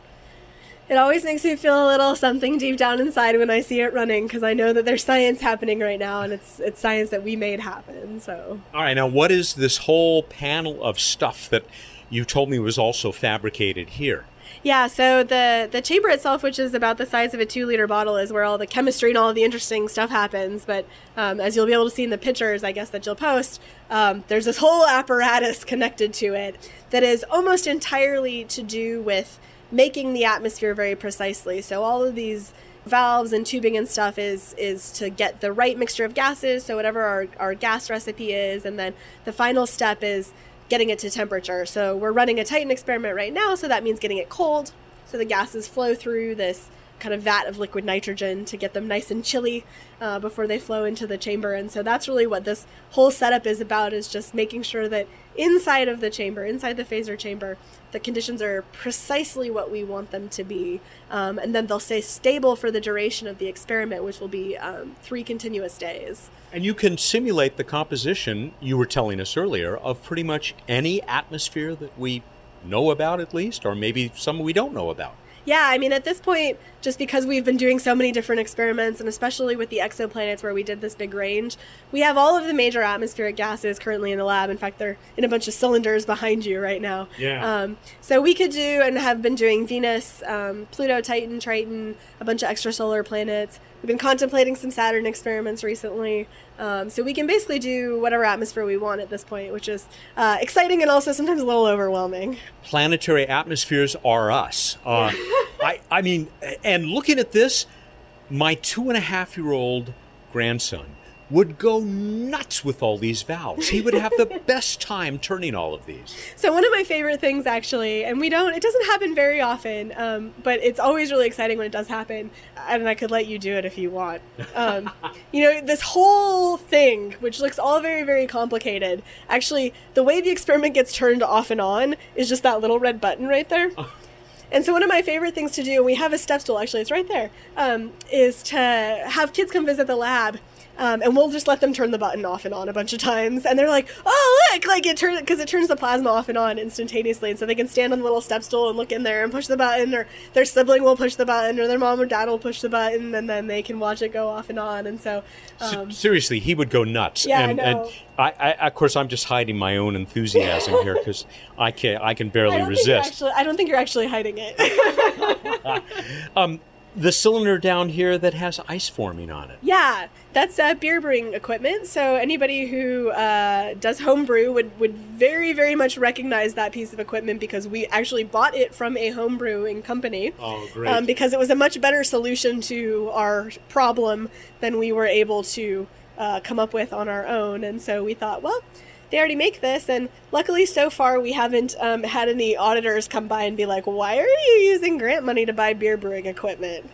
S3: it always makes me feel a little something deep down inside when I see it running because I know that there's science happening right now and it's it's science that we made happen. So
S1: All right, now what is this whole panel of stuff that you told me was also fabricated here?
S3: Yeah, so the the chamber itself, which is about the size of a two liter bottle, is where all the chemistry and all the interesting stuff happens. But um, as you'll be able to see in the pictures, I guess that you'll post, um, there's this whole apparatus connected to it that is almost entirely to do with making the atmosphere very precisely. So all of these valves and tubing and stuff is is to get the right mixture of gases so whatever our, our gas recipe is and then the final step is getting it to temperature so we're running a titan experiment right now so that means getting it cold so the gases flow through this kind of vat of liquid nitrogen to get them nice and chilly uh, before they flow into the chamber and so that's really what this whole setup is about is just making sure that inside of the chamber inside the PHAZER chamber the conditions are precisely what we want them to be. Um, and then they'll stay stable for the duration of the experiment, which will be um, three continuous days.
S1: And you can simulate the composition, you were telling us earlier, of pretty much any atmosphere that we know about, at least, or maybe some we don't know about
S3: yeah, I mean, at this point, just because we've been doing so many different experiments, and especially with the exoplanets where we did this big range, we have all of the major atmospheric gases currently in the lab. In fact, they're in a bunch of cylinders behind you right now.
S1: Yeah.
S3: Um, so we could do and have been doing Venus, um, Pluto, Titan, Triton, a bunch of extrasolar planets. We've been contemplating some Saturn experiments recently. Um, so we can basically do whatever atmosphere we want at this point, which is uh, exciting and also sometimes a little overwhelming.
S1: Planetary atmospheres are us. Uh, I, I mean, and looking at this, my two and a half year old grandson would go nuts with all these valves. He would have the best time turning all of these.
S3: So one of my favorite things, actually, and we don't, it doesn't happen very often, um, but it's always really exciting when it does happen. And I could let you do it if you want. Um, you know, this whole thing, which looks all very, very complicated, actually, the way the experiment gets turned off and on is just that little red button right there. And so one of my favorite things to do, and we have a step stool actually, it's right there, um, is to have kids come visit the lab um, and we'll just let them turn the button off and on a bunch of times. And they're like, oh, look, like it turns, because it turns the plasma off and on instantaneously. And so they can stand on the little step stool and look in there and push the button, or their sibling will push the button, or their mom or dad will push the button, and then they can watch it go off and on. And so.
S1: Um, seriously, he would go nuts.
S3: Yeah,
S1: and,
S3: I know.
S1: and I, I, of course, I'm just hiding my own enthusiasm here because I can I can barely
S3: I don't think you're
S1: resist.
S3: Actually, I don't think you're actually hiding it.
S1: Um, the cylinder down here that has ice forming on it.
S3: Yeah, that's uh, beer brewing equipment. So anybody who uh, does homebrew would, would very, very much recognize that piece of equipment because we actually bought it from a homebrewing company.
S1: Oh, great.
S3: Um, because it was a much better solution to our problem than we were able to uh, come up with on our own. And so we thought, well, they already make this, and luckily so far we haven't um, had any auditors come by and be like, "Why are you using grant money to buy beer brewing equipment?"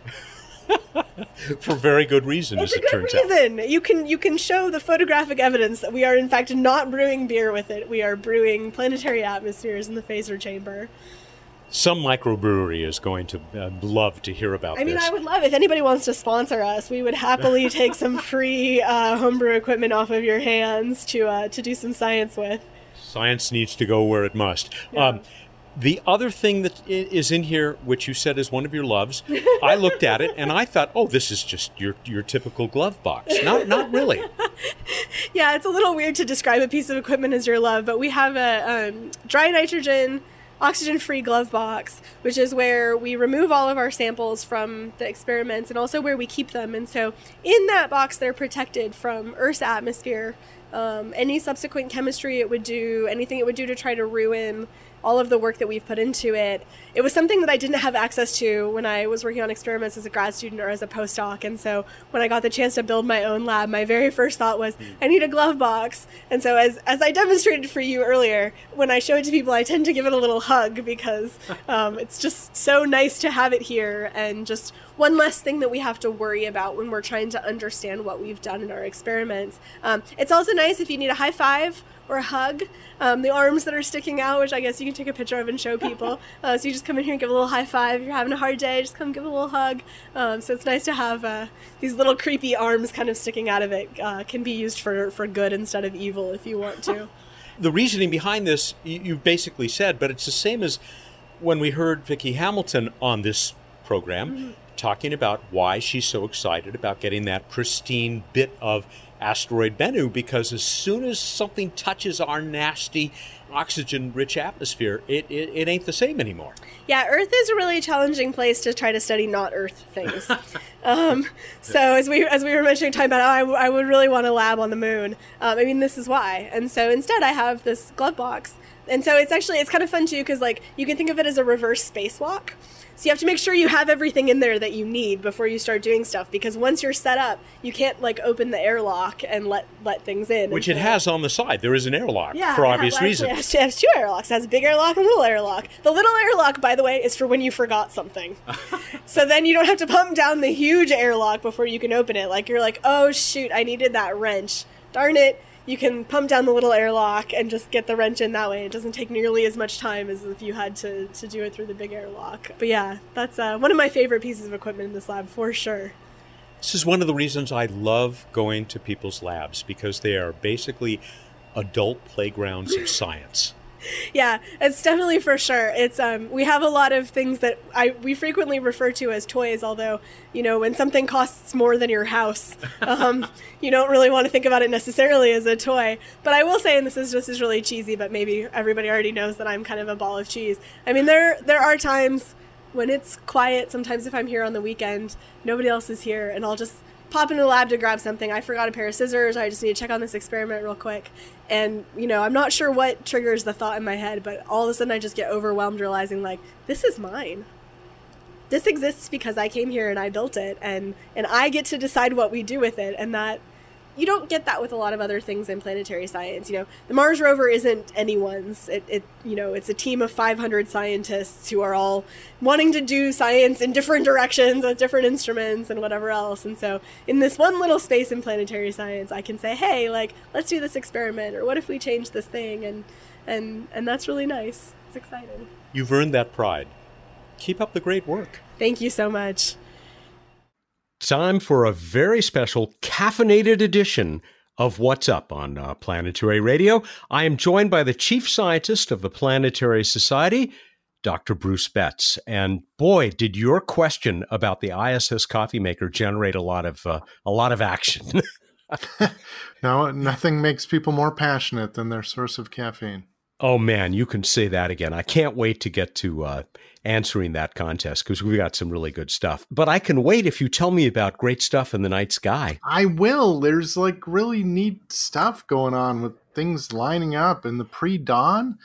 S1: For very good reason,
S3: It's
S1: as it
S3: good
S1: turns out.
S3: You can you can show the photographic evidence that we are in fact not brewing beer with it. We are brewing planetary atmospheres in the PHAZER chamber.
S1: Some microbrewery is going to uh, love to hear about it.
S3: I mean,
S1: this.
S3: I would love if anybody wants to sponsor us. We would happily take some free uh, homebrew equipment off of your hands to uh, to do some science with.
S1: Science needs to go where it must.
S3: Yeah.
S1: Um, the other thing that is in here, which you said is one of your loves, I looked at it and I thought, oh, this is just your your typical glove box. Not not really.
S3: Yeah, it's a little weird to describe a piece of equipment as your love, but we have a um, dry nitrogen, oxygen free glove box, which is where we remove all of our samples from the experiments and also where we keep them. And so in that box, they're protected from Earth's atmosphere. Um, any subsequent chemistry it would do, anything it would do to try to ruin all of the work that we've put into it. It was something that I didn't have access to when I was working on experiments as a grad student or as a postdoc. And so when I got the chance to build my own lab, my very first thought was, I need a glove box. And so as, as I demonstrated for you earlier, when I show it to people, I tend to give it a little hug because um, it's just so nice to have it here and just one less thing that we have to worry about when we're trying to understand what we've done in our experiments. Um, it's also nice if you need a high five or hug. Um, the arms that are sticking out, which I guess you can take a picture of and show people. Uh, so you just come in here and give a little high five. If you're having a hard day, just come give a little hug. Um, so it's nice to have uh, these little creepy arms kind of sticking out of it. Uh, can be used for, for good instead of evil if you want to.
S1: the reasoning behind this you, you basically said, but it's the same as when we heard Vicki Hamilton on this program talking about why she's so excited about getting that pristine bit of asteroid Bennu because as soon as something touches our nasty oxygen rich atmosphere, it, it, it ain't the same anymore.
S3: Yeah, Earth is a really challenging place to try to study not Earth things. um, so as we as we were mentioning, talking about, oh, I, w- I would really want a lab on the moon. Um, I mean, this is why. And so instead, I have this glove box, and so it's actually it's kind of fun too because like you can think of it as a reverse spacewalk. So you have to make sure you have everything in there that you need before you start doing stuff because once you're set up, you can't like open the airlock and let let things in.
S1: Which it has on the side. There is an airlock
S3: yeah,
S1: for obvious reasons.
S3: It has, it has two airlocks. It has a big airlock and a little airlock. The little airlock, by the way, is for when you forgot something. so then you don't have to pump down the huge airlock before you can open it. Like you're like, oh shoot, I needed that wrench. Darn it. You can pump down the little airlock and just get the wrench in that way. It doesn't take nearly as much time as if you had to, to do it through the big airlock. But yeah, that's uh, one of my favorite pieces of equipment in this lab for sure.
S1: This is one of the reasons I love going to people's labs because they are basically adult playgrounds of science.
S3: Yeah it's definitely for sure. It's um we have a lot of things that i we frequently refer to as toys although you know when something costs more than your house um you don't really want to think about it necessarily as a toy. But i will say and this is just is really cheesy but maybe everybody already knows that i'm kind of a ball of cheese. I mean there there are times when it's quiet. Sometimes if i'm here on the weekend nobody else is here and i'll just pop into the lab to grab something. I forgot a pair of scissors. I just need to check on this experiment real quick. And, you know, I'm not sure what triggers the thought in my head, but all of a sudden I just get overwhelmed realizing, like, this is mine. This exists because I came here and I built it, and, and I get to decide what we do with it. And that you don't get that with a lot of other things in planetary science. You know, the Mars rover isn't anyone's. It, it you know, it's a team of 500 scientists who are all wanting to do science in different directions with different instruments and whatever else. And so, in this one little space in planetary science, I can say, "Hey, like, let's do this experiment," or "What if we change this thing?" and and and that's really nice. It's exciting.
S1: You've earned that pride. Keep up the great work.
S3: Thank you so much.
S1: Time for a very special caffeinated edition of What's Up on uh, Planetary Radio. I am joined by the chief scientist of the Planetary Society, Dr. Bruce Betts. And boy, did your question about the ISS coffee maker generate a lot of uh, a lot of action.
S4: no, nothing makes people more passionate than their source of caffeine.
S1: Oh man, you can say that again. I can't wait to get to uh, answering that contest because we've got some really good stuff. But I can wait if you tell me about great stuff in the night sky.
S4: I will. There's like really neat stuff going on with things lining up in the pre dawn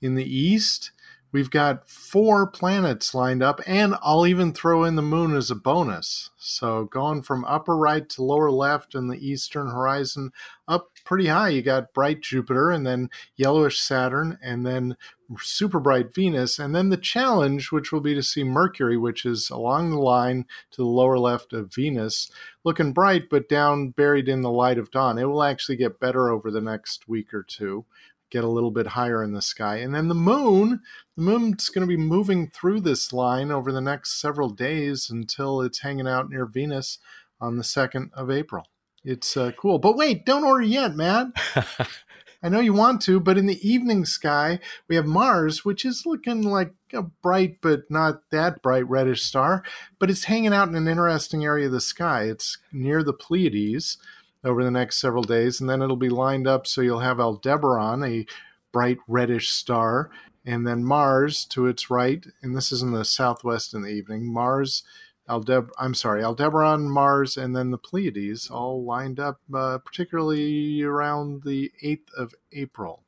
S4: in the east. We've got four planets lined up, and I'll even throw in the moon as a bonus. So, going from upper right to lower left in the eastern horizon, up pretty high, you got bright Jupiter, and then yellowish Saturn, and then super bright Venus. And then the challenge, which will be to see Mercury, which is along the line to the lower left of Venus, looking bright, but down buried in the light of dawn. It will actually get better over the next week or two get a little bit higher in the sky. And then the moon, the moon's going to be moving through this line over the next several days until it's hanging out near Venus on the 2nd of April. It's uh, cool. But wait, don't order yet, man. I know you want to, but in the evening sky, we have Mars, which is looking like a bright but not that bright reddish star, but it's hanging out in an interesting area of the sky. It's near the Pleiades over the next several days, and then it'll be lined up so you'll have Aldebaran, a bright reddish star, and then Mars to its right, and this is in the southwest in the evening. Mars, Aldeb, I'm sorry, Aldebaran, Mars, and then the Pleiades all lined up, uh, particularly around the 8th of April.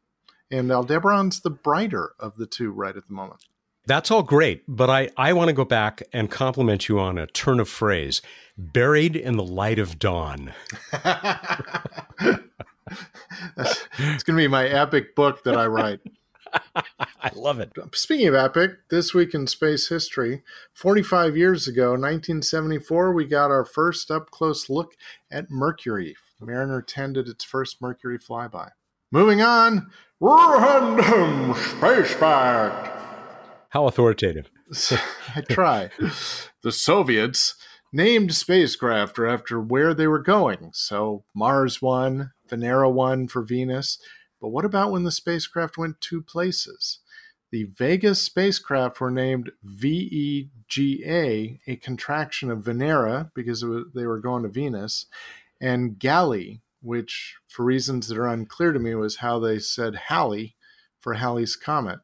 S4: And Aldebaran's the brighter of the two right at the moment.
S1: That's all great, but I, I want to go back and compliment you on a turn of phrase buried in the light of dawn.
S4: it's going to be my epic book that I write.
S1: I love it.
S4: Speaking of epic, this week in space history, 45 years ago, 1974, we got our first up close look at Mercury. Mariner 10 did its first Mercury flyby. Moving on, random space fact.
S1: How authoritative.
S4: I try. the Soviets named spacecraft after where they were going. So Mars 1, Venera 1 for Venus. But what about when the spacecraft went two places? The Vega spacecraft were named VEGA, a contraction of Venera because was, they were going to Venus, and Gali, which, for reasons that are unclear to me, was how they said Halley for Halley's Comet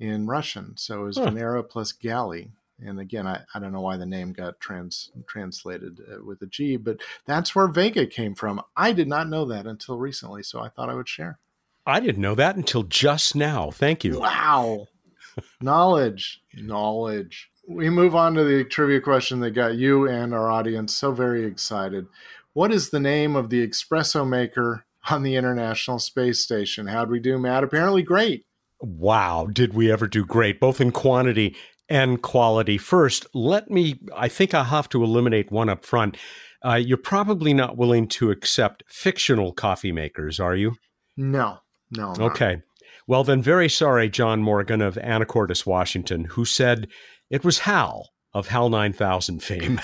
S4: in Russian. So it was huh. Venera plus Gali. And again I, I don't know why the name got trans translated uh, with a g but that's where vega came from. I did not know that until recently so i thought i would share.
S1: I didn't know that until just now. Thank you.
S4: Wow. Knowledge. Knowledge. We move on to the trivia question that got you and our audience so very excited. What is the name of the espresso maker on the international space station? How'd we do matt? Apparently great
S1: Wow, did we ever do great, both in quantity and quality. First, let me, I think I have to eliminate one up front. Uh, you're probably not willing to accept fictional coffee makers, are you?
S4: No, no.
S1: Okay. Well, then, very sorry, John Morgan of Anacortes, Washington, who said it was Hal of HAL 9000 fame.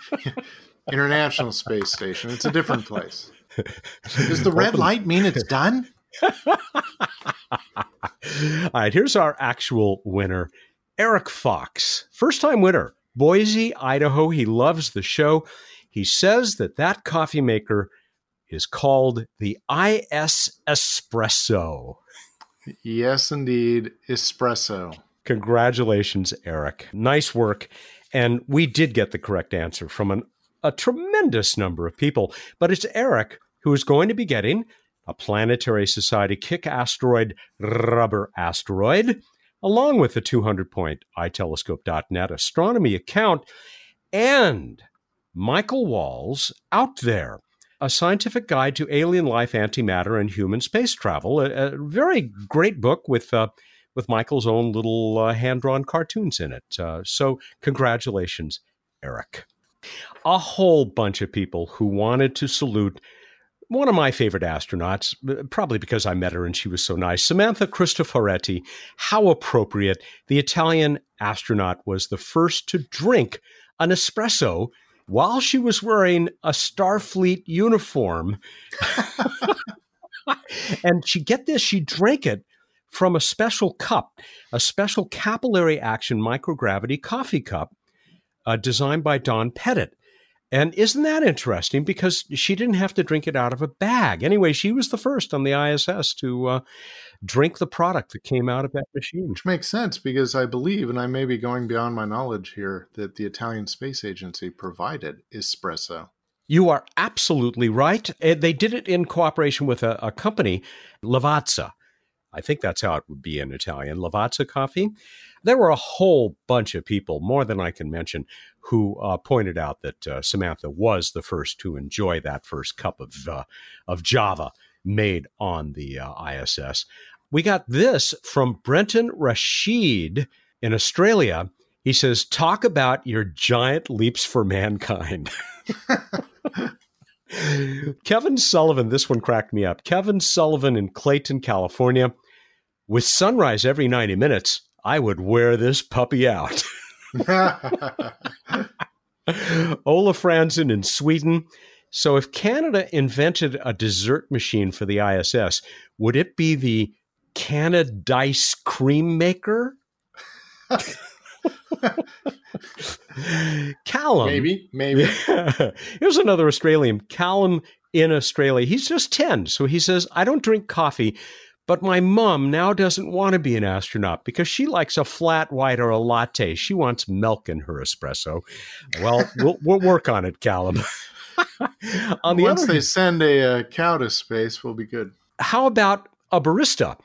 S4: International Space Station. It's a different place. Does the red light mean it's done?
S1: All right, here's our actual winner. Eric Fox, first time winner, Boise, Idaho. He loves the show. He says that that coffee maker is called the ISSpresso.
S4: Yes, indeed. Espresso.
S1: Congratulations, Eric. Nice work. And we did get the correct answer from an, a tremendous number of people. But it's Eric who is going to be getting a Planetary Society Kick Asteroid Rubber Asteroid along with the 200 point itelescope.net astronomy account and Michael Wall's Out There, A Scientific Guide to Alien Life, Antimatter, and Human Space Travel. A, a very great book with uh, with Michael's own little uh, hand drawn cartoons in it. Uh, so, congratulations, Eric. A whole bunch of people who wanted to salute one of my favorite astronauts, probably because I met her and she was so nice, Samantha Cristoforetti. How appropriate. The Italian astronaut was the first to drink an espresso while she was wearing a Starfleet uniform. and she get this, she drank it from a special cup, a special capillary action microgravity coffee cup uh, designed by Don Pettit. And isn't that interesting? Because she didn't have to drink it out of a bag. Anyway, she was the first on the ISS to uh, drink the product that came out of that machine.
S4: Which makes sense because I believe, and I may be going beyond my knowledge here, that the Italian Space Agency provided espresso.
S1: You are absolutely right. Eh, they did it in cooperation with a, a company, Lavazza. I think that's how it would be in Italian, Lavazza Coffee. There were a whole bunch of people, more than I can mention, who uh, pointed out that uh, Samantha was the first to enjoy that first cup of uh, of Java made on the uh, ISS. We got this from Brenton Rashid in Australia. He says, "Talk about your giant leaps for mankind." Kevin Sullivan, this one cracked me up. Kevin Sullivan in Clayton, California. With sunrise every 90 minutes, I would wear this puppy out. Ola Franzen in Sweden. So, if Canada invented a dessert machine for the ISS, would it be the Canada Canadice cream maker? Callum.
S4: Maybe, maybe.
S1: Here's another Australian, Callum in Australia. He's just 10. So he says, I don't drink coffee, but my mom now doesn't want to be an astronaut because she likes a flat white or a latte. She wants milk in her espresso. Well, we'll, we'll work on it, Callum.
S4: on the Once they send a uh, cow to space, we'll be good.
S1: How about a barista?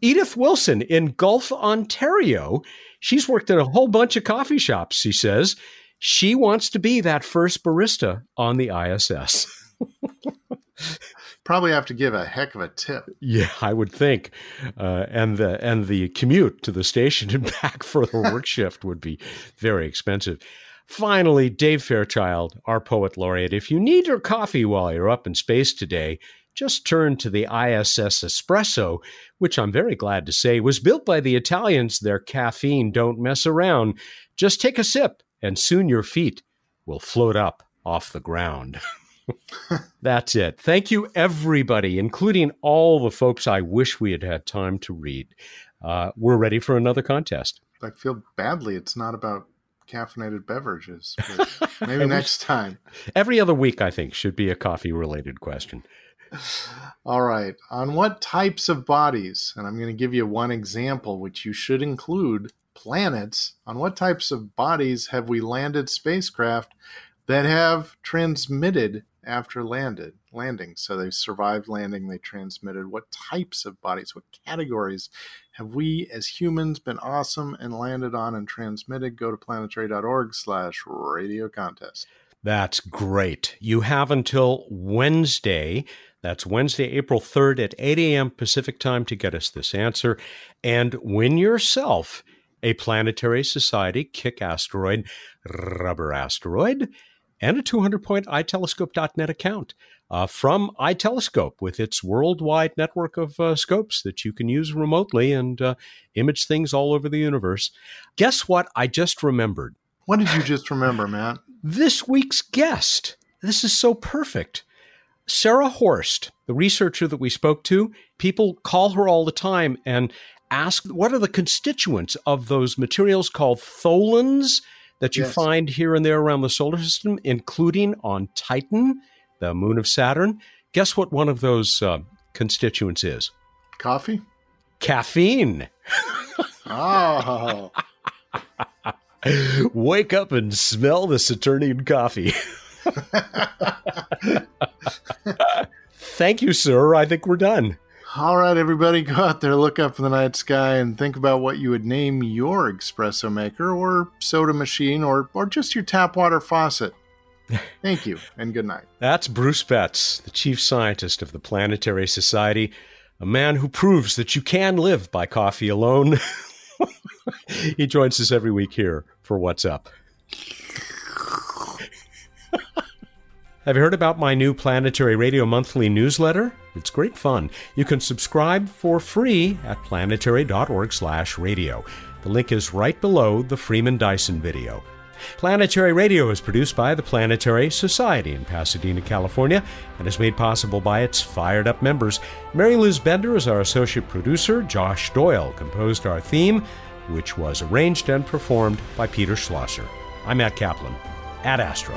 S1: Edith Wilson in Guelph, Ontario. She's worked at a whole bunch of coffee shops, she says. She wants to be that first barista on the ISS.
S4: probably have to give a heck of a tip.
S1: Yeah, I would think, uh, and the and the commute to the station and back for the work shift would be very expensive. Finally, Dave Fairchild, our poet laureate. If you need your coffee while you're up in space today, just turn to the ISSpresso, which I'm very glad to say was built by the Italians. Their caffeine don't mess around. Just take a sip, and soon your feet will float up off the ground. That's it. Thank you, everybody, including all the folks I wish we had had time to read. Uh, we're ready for another contest.
S4: I feel badly. It's not about caffeinated beverages. maybe next time.
S1: Every other week, I think, should be a coffee related question.
S4: All right. On what types of bodies, and I'm going to give you one example, which you should include planets, on what types of bodies have we landed spacecraft that have transmitted after landed landing. So they survived landing, they transmitted. What types of bodies, what categories have we as humans been awesome and landed on and transmitted? Go to planetary.org slash radio contest.
S1: That's great. You have until Wednesday. That's Wednesday, April 3rd at 8 a.m. Pacific time to get us this answer and win yourself a Planetary Society Kick Asteroid Rubber Asteroid and a 200 point itelescope.net account uh, from iTelescope with its worldwide network of uh, scopes that you can use remotely and uh, image things all over the universe. Guess what? I just remembered.
S4: What did you just remember, Matt?
S1: this week's guest. This is so perfect. Sarah Horst, the researcher that we spoke to, people call her all the time and ask what are the constituents of those materials called tholins that you yes. find here and there around the solar system, including on Titan, the moon of Saturn. Guess what one of those uh, constituents is?
S4: Coffee?
S1: Caffeine.
S4: oh.
S1: Wake up and smell the Saturnian coffee. Thank you, sir. I think we're done.
S4: All right, everybody, go out there, look up in the night sky, and think about what you would name your espresso maker or soda machine or, or just your tap water faucet. Thank you, and good night.
S1: That's Bruce Betts, the chief scientist of the Planetary Society, a man who proves that you can live by coffee alone. he joins us every week here for What's Up. Have you heard about my new Planetary Radio Monthly newsletter? It's great fun. You can subscribe for free at planetary.org/radio. The link is right below the Freeman Dyson video. Planetary Radio is produced by the Planetary Society in Pasadena, California, and is made possible by its fired up members. Mary Liz Bender is our associate producer. Josh Doyle composed our theme, which was arranged and performed by Peter Schlosser. I'm Matt Kaplan ad astra.